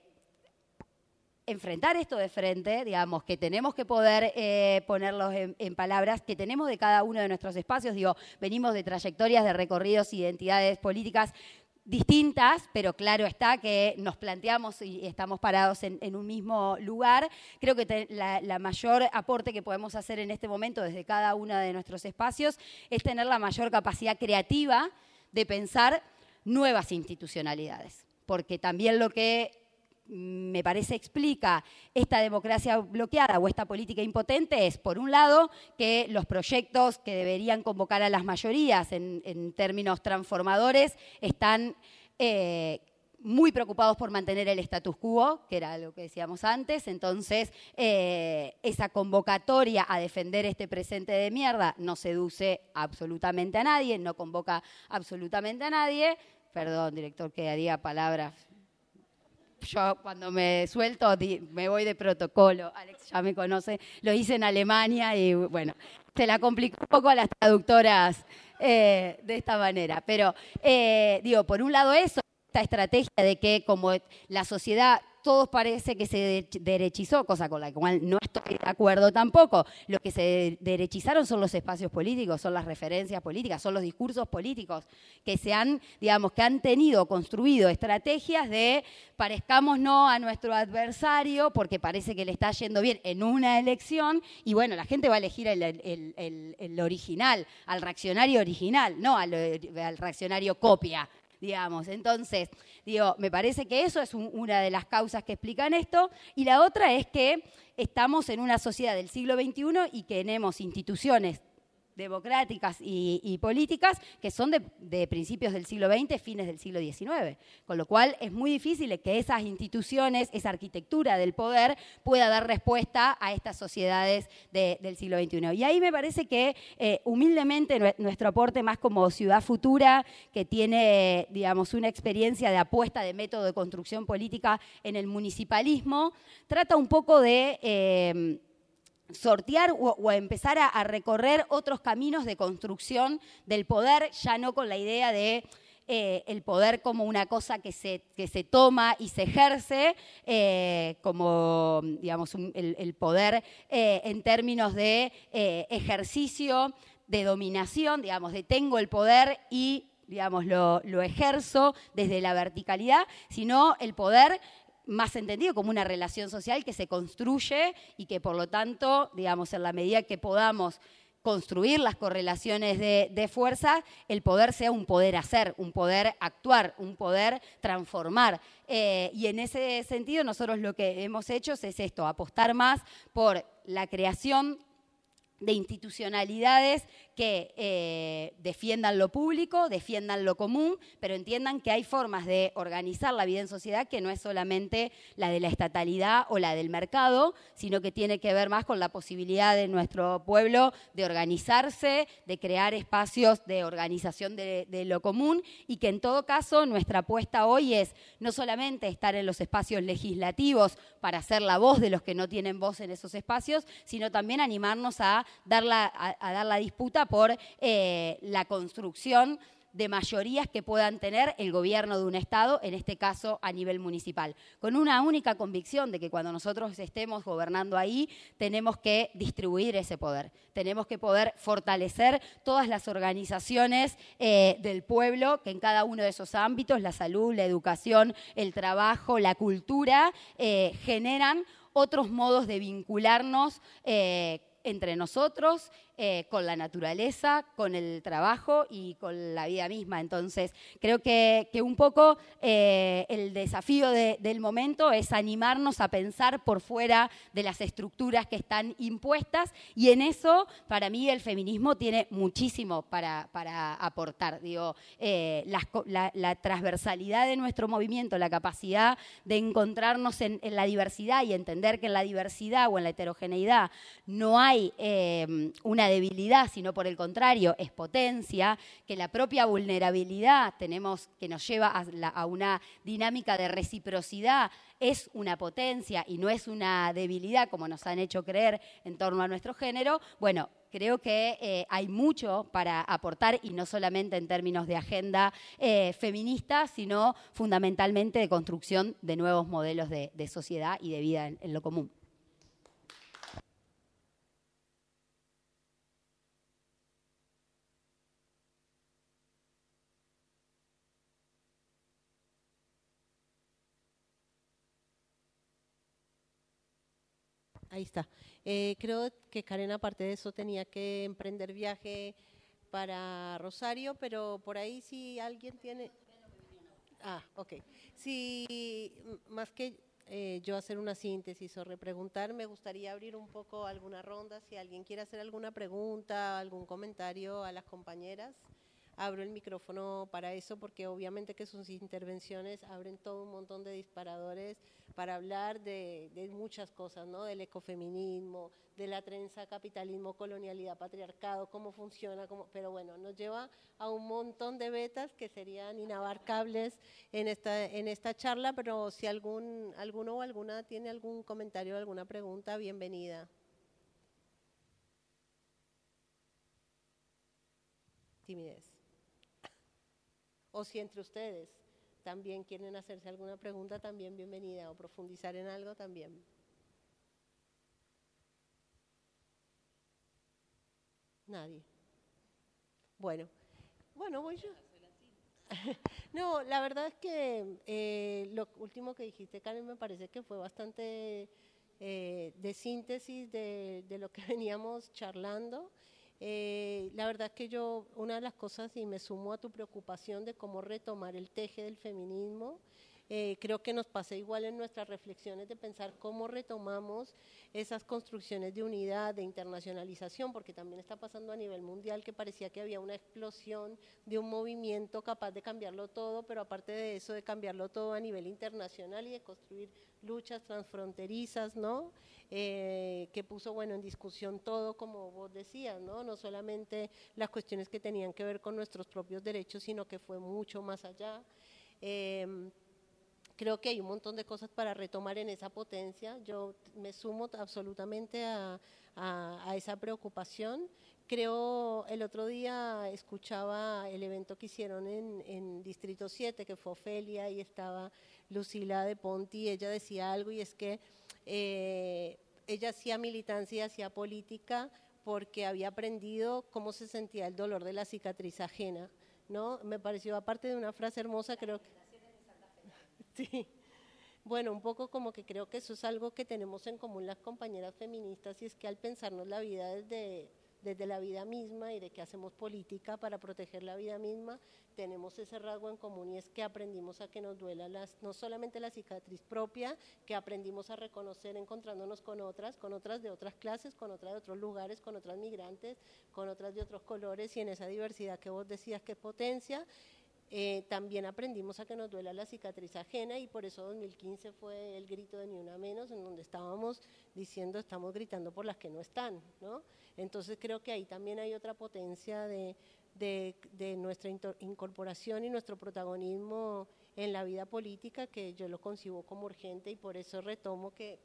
enfrentar esto de frente, digamos, que tenemos que poder eh, ponerlos en, palabras, que tenemos de cada uno de nuestros espacios, digo, venimos de trayectorias, de recorridos, identidades políticas distintas, pero claro está que nos planteamos y estamos parados en, un mismo lugar. Creo que la, mayor aporte que podemos hacer en este momento desde cada uno de nuestros espacios es tener la mayor capacidad creativa de pensar nuevas institucionalidades, porque también lo que me parece explica esta democracia bloqueada o esta política impotente es, por un lado, que los proyectos que deberían convocar a las mayorías en, términos transformadores están eh, muy preocupados por mantener el status quo, que era lo que decíamos antes, entonces eh, esa convocatoria a defender este presente de mierda no seduce absolutamente a nadie, no convoca absolutamente a nadie. Perdón, director, que haría palabras yo cuando me suelto me voy de protocolo, Alex ya me conoce, lo hice en Alemania y bueno, se la complicó un poco a las traductoras eh, de esta manera. Pero eh, digo, por un lado eso, esta estrategia de que como la sociedad todos parece que se derechizó, cosa con la cual no estoy de acuerdo tampoco. Lo que se derechizaron son los espacios políticos, son las referencias políticas, son los discursos políticos que se han, digamos, que han tenido, construido estrategias de parezcamos no a nuestro adversario porque parece que le está yendo bien en una elección y bueno, la gente va a elegir el, original, al reaccionario original, no al reaccionario copia, digamos. Entonces, digo, me parece que eso es una de las causas que explican esto. Y la otra es que estamos en una sociedad del siglo XXI y tenemos instituciones democráticas y, políticas que son de, principios del siglo XX, fines del siglo XIX. Con lo cual es muy difícil que esas instituciones, esa arquitectura del poder pueda dar respuesta a estas sociedades del siglo XXI. Y ahí me parece que eh, humildemente nuestro aporte más como ciudad futura, que tiene, digamos, una experiencia de apuesta de método de construcción política en el municipalismo, trata un poco de... Eh, sortear o, empezar a, recorrer otros caminos de construcción del poder, ya no con la idea de eh, el poder como una cosa que se, que se toma y se ejerce, eh, como digamos, el, poder eh, en términos de ejercicio, de dominación, digamos, de tengo el poder y digamos, lo, lo ejerzo desde la verticalidad, sino el poder más entendido como una relación social que se construye y que por lo tanto, digamos, en la medida que podamos construir las correlaciones de, fuerza, el poder sea un poder hacer, un poder actuar, un poder transformar. Eh, y en ese sentido nosotros lo que hemos hecho es esto, apostar más por la creación de institucionalidades que eh, defiendan lo público, defiendan lo común, pero entiendan que hay formas de organizar la vida en sociedad que no es solamente la de la estatalidad o la del mercado, sino que tiene que ver más con la posibilidad de nuestro pueblo de organizarse, de crear espacios de organización de, de lo común y que en todo caso nuestra apuesta hoy es no solamente estar en los espacios legislativos para ser la voz de los que no tienen voz en esos espacios, sino también animarnos a dar la, a, dar la disputa por eh, la construcción de mayorías que puedan tener el gobierno de un Estado, en este caso a nivel municipal, con una única convicción de que cuando nosotros estemos gobernando ahí, tenemos que distribuir ese poder, tenemos que poder fortalecer todas las organizaciones eh, del pueblo que en cada uno de esos ámbitos, la salud, la educación, el trabajo, la cultura, eh, generan otros modos de vincularnos entre nosotros, eh, con la naturaleza, con el trabajo y con la vida misma. Entonces, creo que, un poco eh, el desafío del momento es animarnos a pensar por fuera de las estructuras que están impuestas y en eso, para mí, el feminismo tiene muchísimo para, aportar. Digo, eh, la, transversalidad de nuestro movimiento, la capacidad de encontrarnos en, en, la diversidad y entender que en la diversidad o en la heterogeneidad no hay una debilidad, sino por el contrario, es potencia, que la propia vulnerabilidad tenemos, que nos lleva a, una dinámica de reciprocidad, es una potencia y no es una debilidad como nos han hecho creer en torno a nuestro género, bueno, creo que eh, hay mucho para aportar y no solamente en términos de agenda eh, feminista, sino fundamentalmente de construcción de nuevos modelos de, sociedad y de vida en lo común. Ahí está. Eh, creo que Karen, aparte de eso, tenía que emprender viaje para Rosario, pero por ahí si alguien tiene... Ah, ok. Si más que eh, yo hacer una síntesis o repreguntar, me gustaría abrir un poco alguna ronda. Si alguien quiere hacer alguna pregunta, algún comentario a las compañeras, abro el micrófono para eso, porque obviamente que sus intervenciones abren todo un montón de disparadores para hablar de, muchas cosas, ¿no? Del ecofeminismo, de la trenza capitalismo, colonialidad, patriarcado, cómo funciona, cómo, pero bueno, nos lleva a un montón de betas que serían inabarcables en esta, en esta charla, pero si algún, alguno o alguna tiene algún comentario, alguna pregunta, bienvenida. Timidez. O si entre ustedes también quieren hacerse alguna pregunta, también bienvenida, o profundizar en algo también. Nadie. Bueno, bueno, voy yo. no, la verdad es que eh, lo último que dijiste, Karen, me parece que fue bastante eh, de síntesis de, de, lo que veníamos charlando. Eh, la verdad que yo, una de las cosas, y me sumo a tu preocupación de cómo retomar el teje del feminismo, eh, creo que nos pasa igual en nuestras reflexiones de pensar cómo retomamos esas construcciones de unidad, de internacionalización, porque también está pasando a nivel mundial que parecía que había una explosión de un movimiento capaz de cambiarlo todo, pero aparte de eso, de cambiarlo todo a nivel internacional y de construir luchas transfronterizas, ¿no? Eh, que puso bueno en discusión todo, como vos decías, ¿no? no solamente las cuestiones que tenían que ver con nuestros propios derechos, sino que fue mucho más allá. Em, creo que hay un montón de cosas para retomar en esa potencia. Yo me sumo absolutamente a, esa preocupación. Creo, el otro día escuchaba el evento que hicieron en, en, Distrito 7, que fue Ofelia, y estaba Lucila de Ponti, ella decía algo, y es que eh, ella hacía militancia hacía política porque había aprendido cómo se sentía el dolor de la cicatriz ajena, ¿no? Me pareció, aparte de una frase hermosa, creo que... Sí. Bueno, un poco como que creo que eso es algo que tenemos en común las compañeras feministas y es que al pensarnos la vida desde, desde la vida misma y de que hacemos política para proteger la vida misma, tenemos ese rasgo en común y es que aprendimos a que nos duela las, no solamente la cicatriz propia, que aprendimos a reconocer encontrándonos con otras, con otras de otras clases, con otras de otros lugares, con otras migrantes, con otras de otros colores y en esa diversidad que vos decías que potencia. Eh, también aprendimos a que nos duela la cicatriz ajena y por eso 2015 fue el grito de Ni Una Menos, en donde estábamos diciendo, estamos gritando por las que no están, ¿no? Entonces creo que ahí también hay otra potencia de, de, nuestra incorporación y nuestro protagonismo en la vida política que yo lo concibo como urgente y por eso retomo que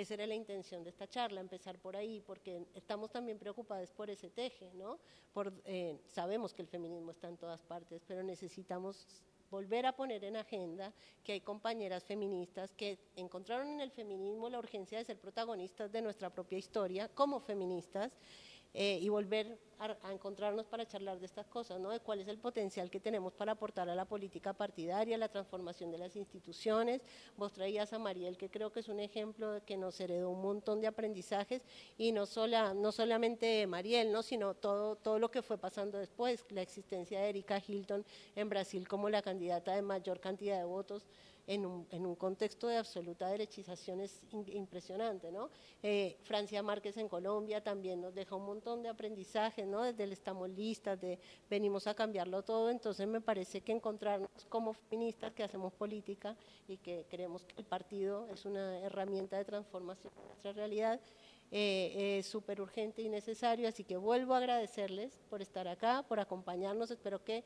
esa era la intención de esta charla, empezar por ahí, porque estamos también preocupados por ese teje, ¿no? Por, eh, sabemos que el feminismo está en todas partes, pero necesitamos volver a poner en agenda que hay compañeras feministas que encontraron en el feminismo la urgencia de ser protagonistas de nuestra propia historia como feministas eh, y volver a, encontrarnos para charlar de estas cosas, ¿no? de cuál es el potencial que tenemos para aportar a la política partidaria, la transformación de las instituciones. Vos traías a Mariel, que creo que es un ejemplo de que nos heredó un montón de aprendizajes, y no, sola, no solamente Mariel, ¿no? sino todo, todo lo que fue pasando después, la existencia de Erika Hilton en Brasil como la candidata de mayor cantidad de votos en un, en un contexto de absoluta derechización es impresionante, ¿no? Eh, Francia Márquez en Colombia también nos deja un montón de aprendizajes, ¿no? Desde el estamos listas, de venimos a cambiarlo todo, entonces me parece que encontrarnos como feministas que hacemos política y que creemos que el partido es una herramienta de transformación de nuestra realidad, eh, es súper urgente y necesario, así que vuelvo a agradecerles por estar acá, por acompañarnos, espero que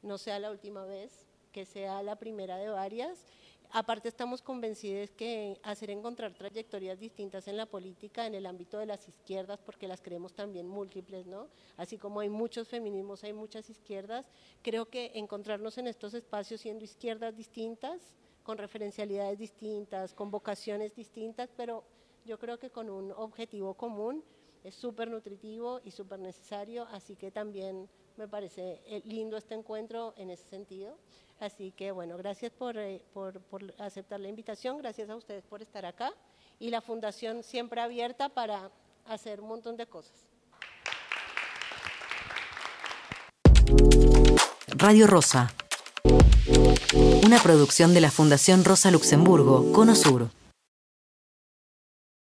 no sea la última vez, que sea la primera de varias. Aparte estamos convencidos que hacer encontrar trayectorias distintas en la política, en el ámbito de las izquierdas, porque las creemos también múltiples, ¿no? Así como hay muchos feminismos, hay muchas izquierdas, creo que encontrarnos en estos espacios siendo izquierdas distintas, con referencialidades distintas, con vocaciones distintas, pero yo creo que con un objetivo común es súper nutritivo y súper necesario, así que también me parece eh, lindo este encuentro en ese sentido. Así que bueno, gracias eh, por, por, aceptar la invitación, gracias a ustedes por estar acá y la fundación siempre abierta para hacer un montón de cosas. Radio Rosa, una producción de la Fundación Rosa Luxemburgo, Cono Sur.